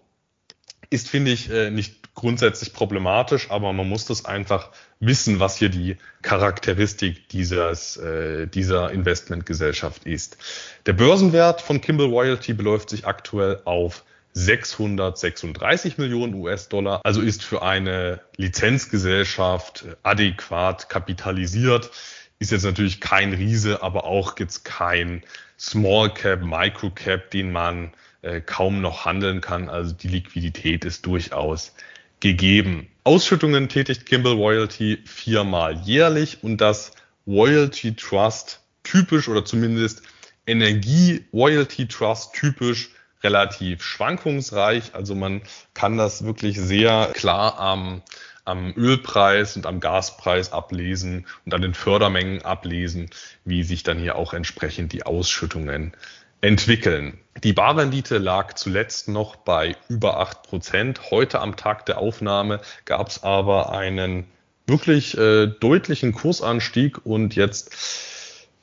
ist, finde ich, äh, nicht grundsätzlich problematisch, aber man muss das einfach wissen, was hier die Charakteristik dieses, äh, dieser Investmentgesellschaft ist. Der Börsenwert von Kimball Royalty beläuft sich aktuell auf 636 Millionen US-Dollar, also ist für eine Lizenzgesellschaft adäquat kapitalisiert. Ist jetzt natürlich kein Riese, aber auch jetzt kein Small Cap, Micro Cap, den man äh, kaum noch handeln kann. Also die Liquidität ist durchaus gegeben. Ausschüttungen tätigt Kimball Royalty viermal jährlich und das Royalty Trust typisch oder zumindest Energie Royalty Trust typisch relativ schwankungsreich. Also man kann das wirklich sehr klar am am Ölpreis und am Gaspreis ablesen und an den Fördermengen ablesen, wie sich dann hier auch entsprechend die Ausschüttungen entwickeln. Die Barrendite lag zuletzt noch bei über acht Prozent. Heute am Tag der Aufnahme gab es aber einen wirklich äh, deutlichen Kursanstieg und jetzt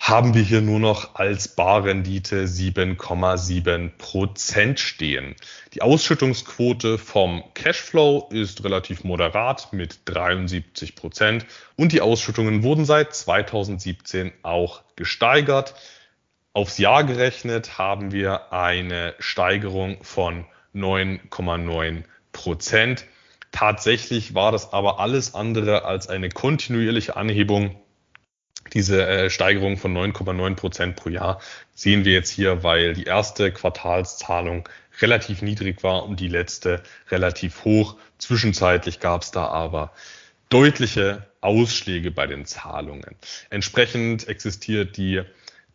haben wir hier nur noch als Barrendite 7,7 Prozent stehen. Die Ausschüttungsquote vom Cashflow ist relativ moderat mit 73 Prozent und die Ausschüttungen wurden seit 2017 auch gesteigert. Aufs Jahr gerechnet haben wir eine Steigerung von 9,9 Prozent. Tatsächlich war das aber alles andere als eine kontinuierliche Anhebung diese äh, Steigerung von 9,9 Prozent pro Jahr sehen wir jetzt hier, weil die erste Quartalszahlung relativ niedrig war und die letzte relativ hoch. Zwischenzeitlich gab es da aber deutliche Ausschläge bei den Zahlungen. Entsprechend existiert die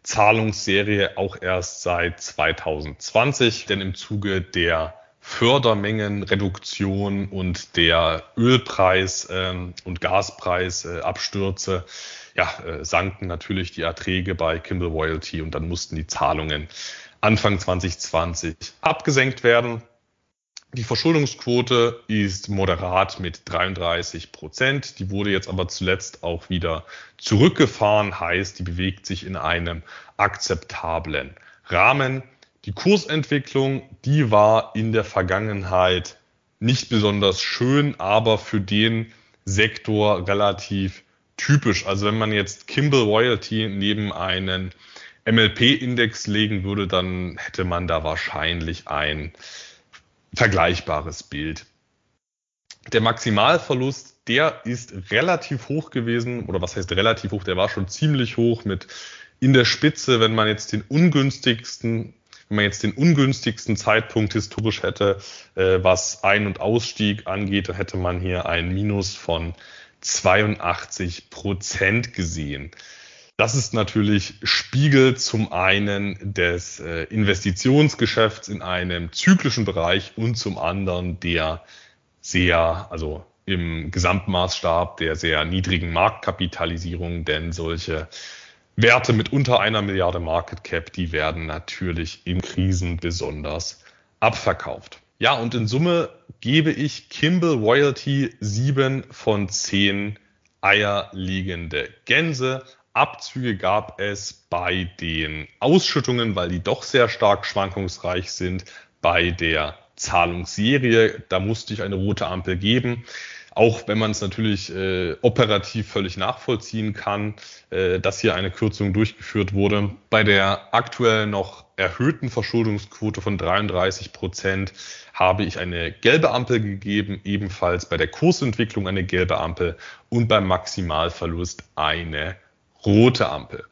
Zahlungsserie auch erst seit 2020, denn im Zuge der Fördermengenreduktion und der Ölpreis- ähm, und Gaspreisabstürze ja, äh, sanken natürlich die Erträge bei Kimball Royalty und dann mussten die Zahlungen Anfang 2020 abgesenkt werden. Die Verschuldungsquote ist moderat mit 33 Prozent. Die wurde jetzt aber zuletzt auch wieder zurückgefahren, heißt, die bewegt sich in einem akzeptablen Rahmen. Die Kursentwicklung, die war in der Vergangenheit nicht besonders schön, aber für den Sektor relativ typisch. Also wenn man jetzt Kimball Royalty neben einen MLP-Index legen würde, dann hätte man da wahrscheinlich ein vergleichbares Bild. Der Maximalverlust, der ist relativ hoch gewesen, oder was heißt relativ hoch, der war schon ziemlich hoch mit in der Spitze, wenn man jetzt den ungünstigsten, wenn man jetzt den ungünstigsten Zeitpunkt historisch hätte, äh, was Ein- und Ausstieg angeht, dann hätte man hier ein Minus von 82 Prozent gesehen. Das ist natürlich Spiegel zum einen des äh, Investitionsgeschäfts in einem zyklischen Bereich und zum anderen der sehr, also im Gesamtmaßstab der sehr niedrigen Marktkapitalisierung, denn solche Werte mit unter einer Milliarde Market Cap, die werden natürlich in Krisen besonders abverkauft. Ja, und in Summe gebe ich Kimball Royalty sieben von zehn eierliegende Gänse. Abzüge gab es bei den Ausschüttungen, weil die doch sehr stark schwankungsreich sind. Bei der Zahlungsserie, da musste ich eine rote Ampel geben. Auch wenn man es natürlich äh, operativ völlig nachvollziehen kann, äh, dass hier eine Kürzung durchgeführt wurde. Bei der aktuell noch erhöhten Verschuldungsquote von 33 Prozent habe ich eine gelbe Ampel gegeben, ebenfalls bei der Kursentwicklung eine gelbe Ampel und beim Maximalverlust eine rote Ampel.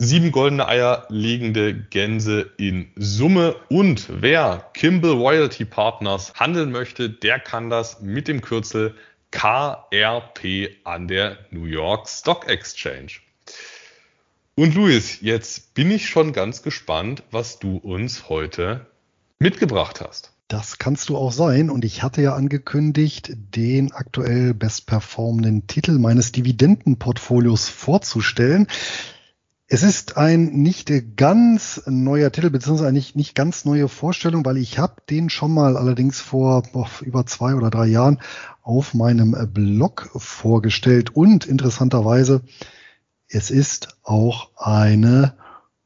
Sieben goldene Eier legende Gänse in Summe. Und wer Kimball Royalty Partners handeln möchte, der kann das mit dem Kürzel KRP an der New York Stock Exchange. Und Luis, jetzt bin ich schon ganz gespannt, was du uns heute mitgebracht hast. Das kannst du auch sein. Und ich hatte ja angekündigt, den aktuell bestperformenden Titel meines Dividendenportfolios vorzustellen. Es ist ein nicht ganz neuer Titel, beziehungsweise nicht, nicht ganz neue Vorstellung, weil ich habe den schon mal allerdings vor boah, über zwei oder drei Jahren auf meinem Blog vorgestellt. Und interessanterweise, es ist auch eine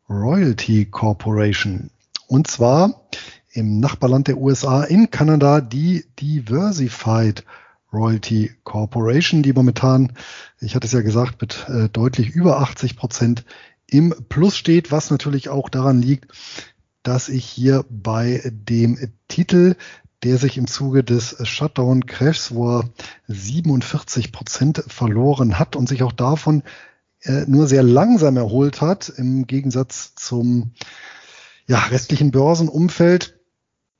Royalty Corporation. Und zwar im Nachbarland der USA in Kanada die Diversified Royalty Corporation, die momentan, ich hatte es ja gesagt, mit äh, deutlich über 80 Prozent im Plus steht, was natürlich auch daran liegt, dass ich hier bei dem Titel, der sich im Zuge des Shutdown-Crashs, wo er 47 Prozent verloren hat und sich auch davon äh, nur sehr langsam erholt hat, im Gegensatz zum ja, restlichen Börsenumfeld,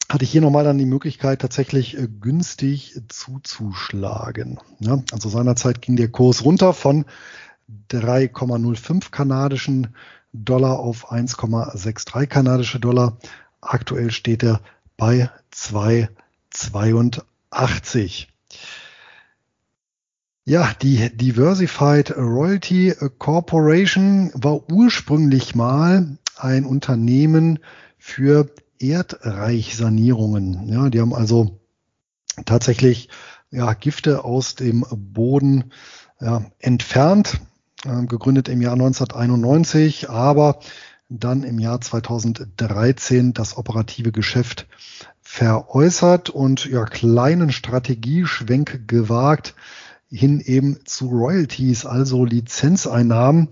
hatte ich hier nochmal dann die Möglichkeit, tatsächlich äh, günstig zuzuschlagen. Ja, also seinerzeit ging der Kurs runter von 3,05 kanadischen Dollar auf 1,63 kanadische Dollar. Aktuell steht er bei 2,82. Ja, die Diversified Royalty Corporation war ursprünglich mal ein Unternehmen für Erdreichsanierungen. Ja, die haben also tatsächlich ja, Gifte aus dem Boden ja, entfernt, äh, gegründet im Jahr 1991, aber dann im Jahr 2013 das operative Geschäft veräußert und ja, kleinen Strategieschwenk gewagt hin eben zu Royalties, also Lizenzeinnahmen.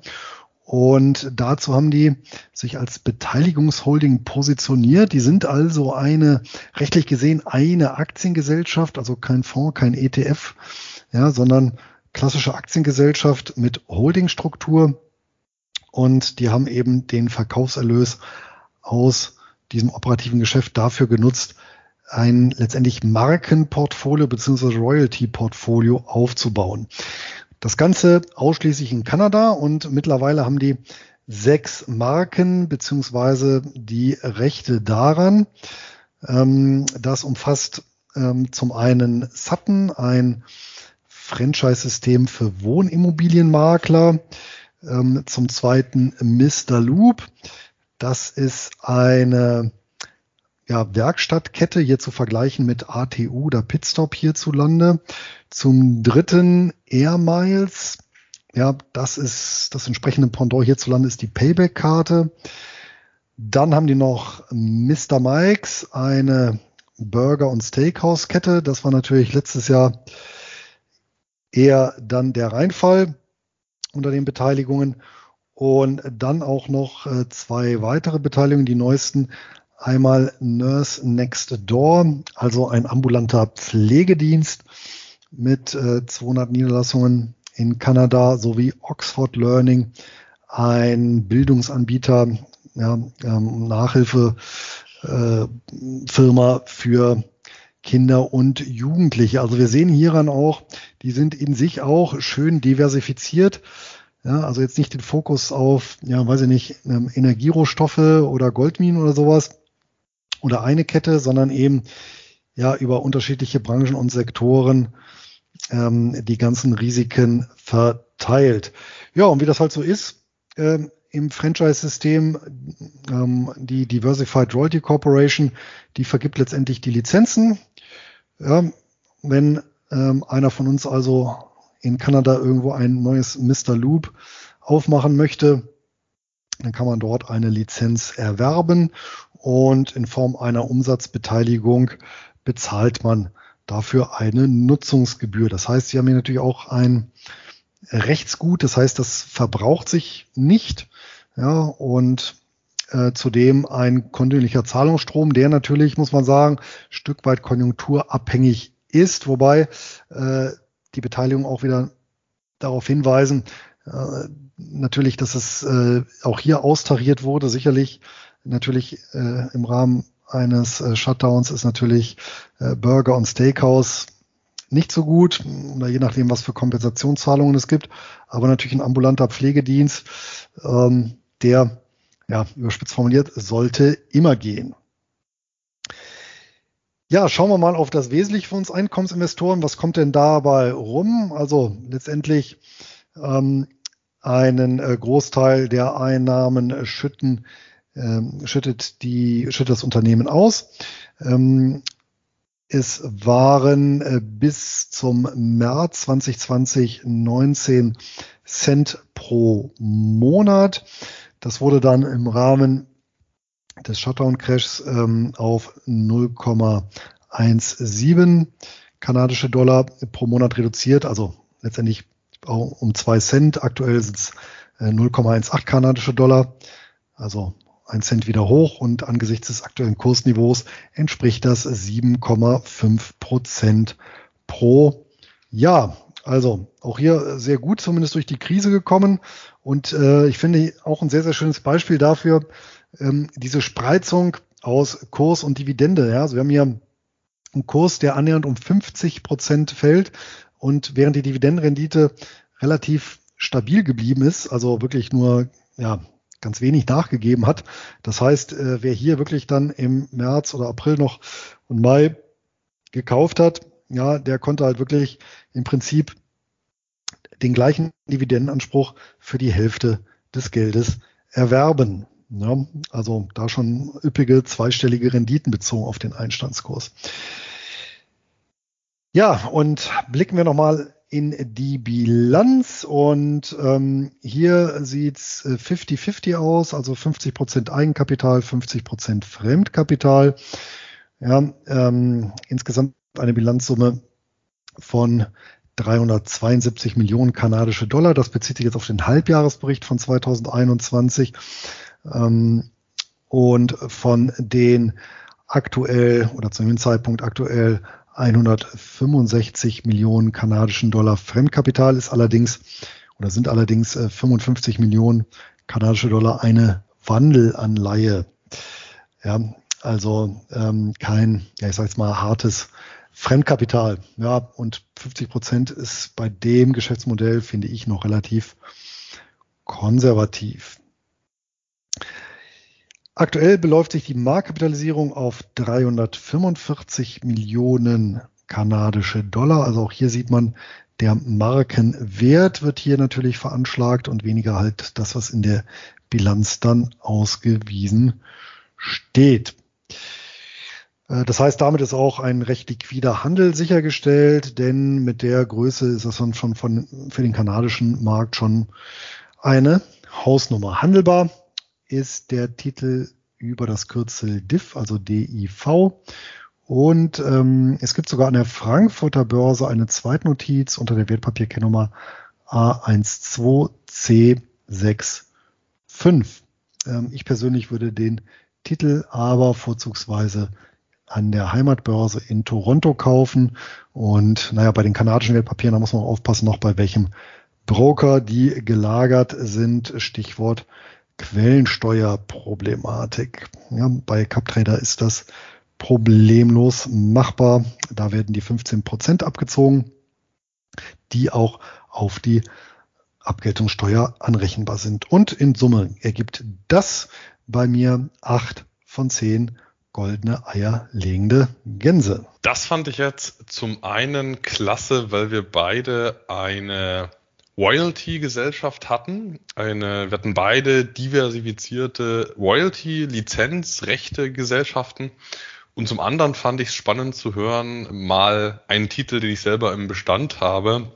Und dazu haben die sich als Beteiligungsholding positioniert. Die sind also eine, rechtlich gesehen, eine Aktiengesellschaft, also kein Fonds, kein ETF, ja, sondern klassische Aktiengesellschaft mit Holdingstruktur. Und die haben eben den Verkaufserlös aus diesem operativen Geschäft dafür genutzt, ein letztendlich Markenportfolio beziehungsweise Royalty-Portfolio aufzubauen. Das Ganze ausschließlich in Kanada und mittlerweile haben die sechs Marken beziehungsweise die Rechte daran. Ähm, das umfasst ähm, zum einen Sutton, ein Franchise-System für Wohnimmobilienmakler. Ähm, zum zweiten Mr. Loop. Das ist eine ja, Werkstattkette hier zu vergleichen mit ATU oder Pitstop hierzulande. Zum dritten Air Miles. Ja, das ist das entsprechende Pendant hierzulande ist die Payback-Karte. Dann haben die noch Mr. Mikes, eine Burger- und Steakhouse-Kette. Das war natürlich letztes Jahr eher dann der Reinfall unter den Beteiligungen. Und dann auch noch äh, zwei weitere Beteiligungen, die neuesten Einmal Nurse Next Door, also ein ambulanter Pflegedienst mit äh, 200 Niederlassungen in Kanada sowie Oxford Learning, ein Bildungsanbieter, ja, ähm, Nachhilfe äh, für Kinder und Jugendliche. Also wir sehen hieran auch, die sind in sich auch schön diversifiziert. Ja, also jetzt nicht den Fokus auf, ja, weiß ich nicht, ähm, Energierohstoffe oder Goldminen oder sowas, oder eine Kette, sondern eben ja über unterschiedliche Branchen und Sektoren ähm, die ganzen Risiken verteilt. Ja, und wie das halt so ist, ähm, im Franchise-System, ähm, die Diversified Royalty Corporation, die vergibt letztendlich die Lizenzen. Ja, wenn ähm, einer von uns also in Kanada irgendwo ein neues Mr. Loop aufmachen möchte, dann kann man dort eine Lizenz erwerben und in Form einer Umsatzbeteiligung bezahlt man dafür eine Nutzungsgebühr. Das heißt, Sie haben hier natürlich auch ein Rechtsgut, das heißt, das verbraucht sich nicht. Ja, und äh, zudem ein kontinuierlicher Zahlungsstrom, der natürlich, muss man sagen, Stück weit konjunkturabhängig ist, wobei äh, die Beteiligung auch wieder darauf hinweisen, äh, natürlich, dass es äh, auch hier austariert wurde, sicherlich natürlich äh, im Rahmen eines äh, Shutdowns ist natürlich äh, Burger und Steakhouse nicht so gut, oder je nachdem, was für Kompensationszahlungen es gibt, aber natürlich ein ambulanter Pflegedienst, ähm, der, ja, überspitzt formuliert, sollte immer gehen. Ja, schauen wir mal auf das Wesentliche für uns Einkommensinvestoren. Was kommt denn dabei rum? Also letztendlich ähm, einen äh, Großteil der Einnahmen schütten ähm, schüttet, die, schüttet das Unternehmen aus. Ähm, es waren äh, bis zum März 2020 19 Cent pro Monat. Das wurde dann im Rahmen des Shutdown-Crashs ähm, auf 0,17 kanadische Dollar pro Monat reduziert, also letztendlich um zwei Cent. Aktuell sind es äh, 0,18 kanadische Dollar, also ein Cent wieder hoch und angesichts des aktuellen Kursniveaus entspricht das 7,5 Prozent pro Jahr. Also auch hier sehr gut zumindest durch die Krise gekommen und äh, ich finde auch ein sehr, sehr schönes Beispiel dafür, ähm, diese Spreizung aus Kurs und Dividende. Ja? Also wir haben hier einen Kurs, der annähernd um 50 Prozent fällt und während die Dividendenrendite relativ stabil geblieben ist, also wirklich nur ja, ganz wenig nachgegeben hat. Das heißt, äh, wer hier wirklich dann im März oder April noch und Mai gekauft hat, ja, der konnte halt wirklich im Prinzip den gleichen Dividendenanspruch für die Hälfte des Geldes erwerben. Ja, also da schon üppige zweistellige Renditen bezogen auf den Einstandskurs. Ja, und blicken wir nochmal in die Bilanz und ähm, hier sieht's 50-50 äh, aus, also 50 Prozent Eigenkapital, 50 Prozent Fremdkapital. Ja, ähm, insgesamt eine Bilanzsumme von 372 Millionen kanadische Dollar. Das bezieht sich jetzt auf den Halbjahresbericht von 2021. Ähm, und von den aktuell oder zu dem Zeitpunkt aktuell 165 Millionen kanadischen Dollar Fremdkapital ist allerdings oder sind allerdings 55 äh, Millionen kanadische Dollar eine Wandelanleihe. Ja, also ähm, kein, ja ich sage jetzt mal hartes Fremdkapital. Ja, und 50 Prozent ist bei dem Geschäftsmodell, finde ich, noch relativ konservativ. Aktuell beläuft sich die Marktkapitalisierung auf 345 Millionen kanadische Dollar. Also auch hier sieht man, der Markenwert wird hier natürlich veranschlagt und weniger halt das, was in der Bilanz dann ausgewiesen steht. Äh, das heißt, damit ist auch ein recht liquider Handel sichergestellt, denn mit der Größe ist das dann schon von, für den kanadischen Markt schon eine Hausnummer. Handelbar ist der Titel über das Kürzel DIV, also DIV. Und ähm, es gibt sogar an der Frankfurter Börse eine Zweitnotiz unter der Wertpapierkennnummer A12C65. Ähm, ich persönlich würde den Titel aber vorzugsweise an der Heimatbörse in Toronto kaufen. Und naja, bei den kanadischen Wertpapieren, da muss man aufpassen, noch bei welchem Broker die gelagert sind. Stichwort Quellensteuerproblematik. Ja, bei CapTrader ist das problemlos machbar. Da werden die 15 Prozent abgezogen, die auch auf die Abgeltungssteuer anrechenbar sind. Und in Summe ergibt das bei mir acht von zehn goldene Eier legende Gänse. Das fand ich jetzt zum einen klasse, weil wir beide eine Royalty-Gesellschaft hatten. Eine, wir hatten beide diversifizierte Royalty-Lizenz-Rechte-Gesellschaften. Und zum anderen fand ich es spannend zu hören, mal einen Titel, den ich selber im Bestand habe,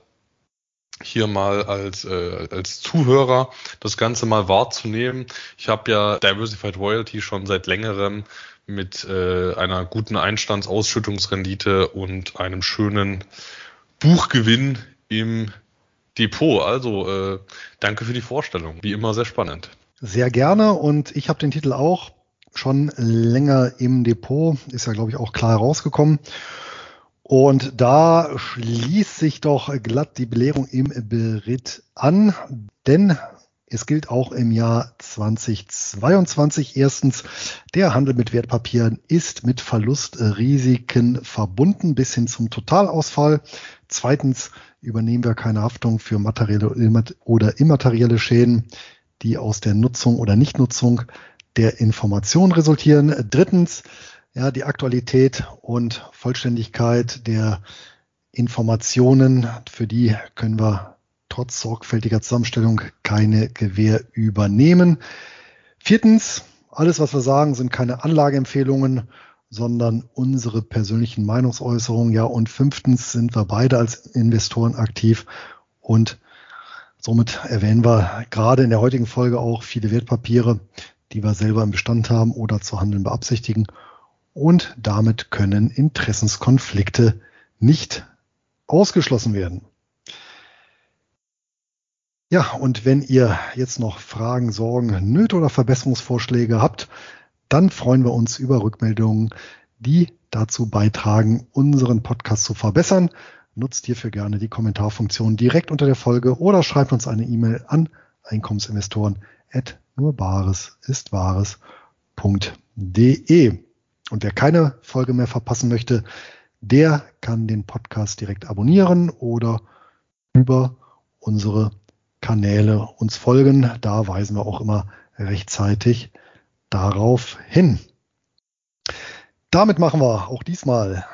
hier mal als, äh, als Zuhörer das Ganze mal wahrzunehmen. Ich habe ja Diversified Royalty schon seit längerem mit äh, einer guten Einstandsausschüttungsrendite und einem schönen Buchgewinn im Depot. Also äh, danke für die Vorstellung. Wie immer sehr spannend. Sehr gerne und ich habe den Titel auch schon länger im Depot, ist ja glaube ich auch klar rausgekommen. Und da schließt sich doch glatt die Belehrung im Beritt an, denn es gilt auch im Jahr 2022 erstens, der Handel mit Wertpapieren ist mit Verlustrisiken verbunden bis hin zum Totalausfall. Zweitens übernehmen wir keine Haftung für materielle oder immaterielle Schäden, die aus der Nutzung oder Nichtnutzung der Information resultieren. Drittens, ja, die Aktualität und Vollständigkeit der Informationen, für die können wir trotz sorgfältiger Zusammenstellung keine Gewähr übernehmen. Viertens, alles, was wir sagen, sind keine Anlageempfehlungen, sondern unsere persönlichen Meinungsäußerungen. Ja, und fünftens sind wir beide als Investoren aktiv und somit erwähnen wir gerade in der heutigen Folge auch viele Wertpapiere, die wir selber im Bestand haben oder zu handeln beabsichtigen und damit können Interessenskonflikte nicht ausgeschlossen werden. Ja, und wenn ihr jetzt noch Fragen, Sorgen, Nöte oder Verbesserungsvorschläge habt, dann freuen wir uns über Rückmeldungen, die dazu beitragen, unseren Podcast zu verbessern. Nutzt hierfür gerne die Kommentarfunktion direkt unter der Folge oder schreibt uns eine E-Mail an Einkommensinvestoren at wahres.de. Und wer keine Folge mehr verpassen möchte, der kann den Podcast direkt abonnieren oder über unsere Kanäle uns folgen. Da weisen wir auch immer rechtzeitig darauf hin. Damit machen wir auch diesmal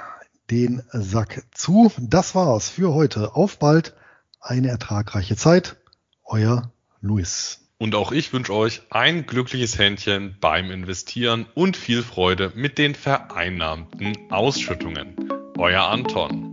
den Sack zu. Das war's für heute. Auf bald, eine ertragreiche Zeit. Euer Luis. Und auch ich wünsche euch ein glückliches Händchen beim Investieren und viel Freude mit den vereinnahmten Ausschüttungen. Euer Anton.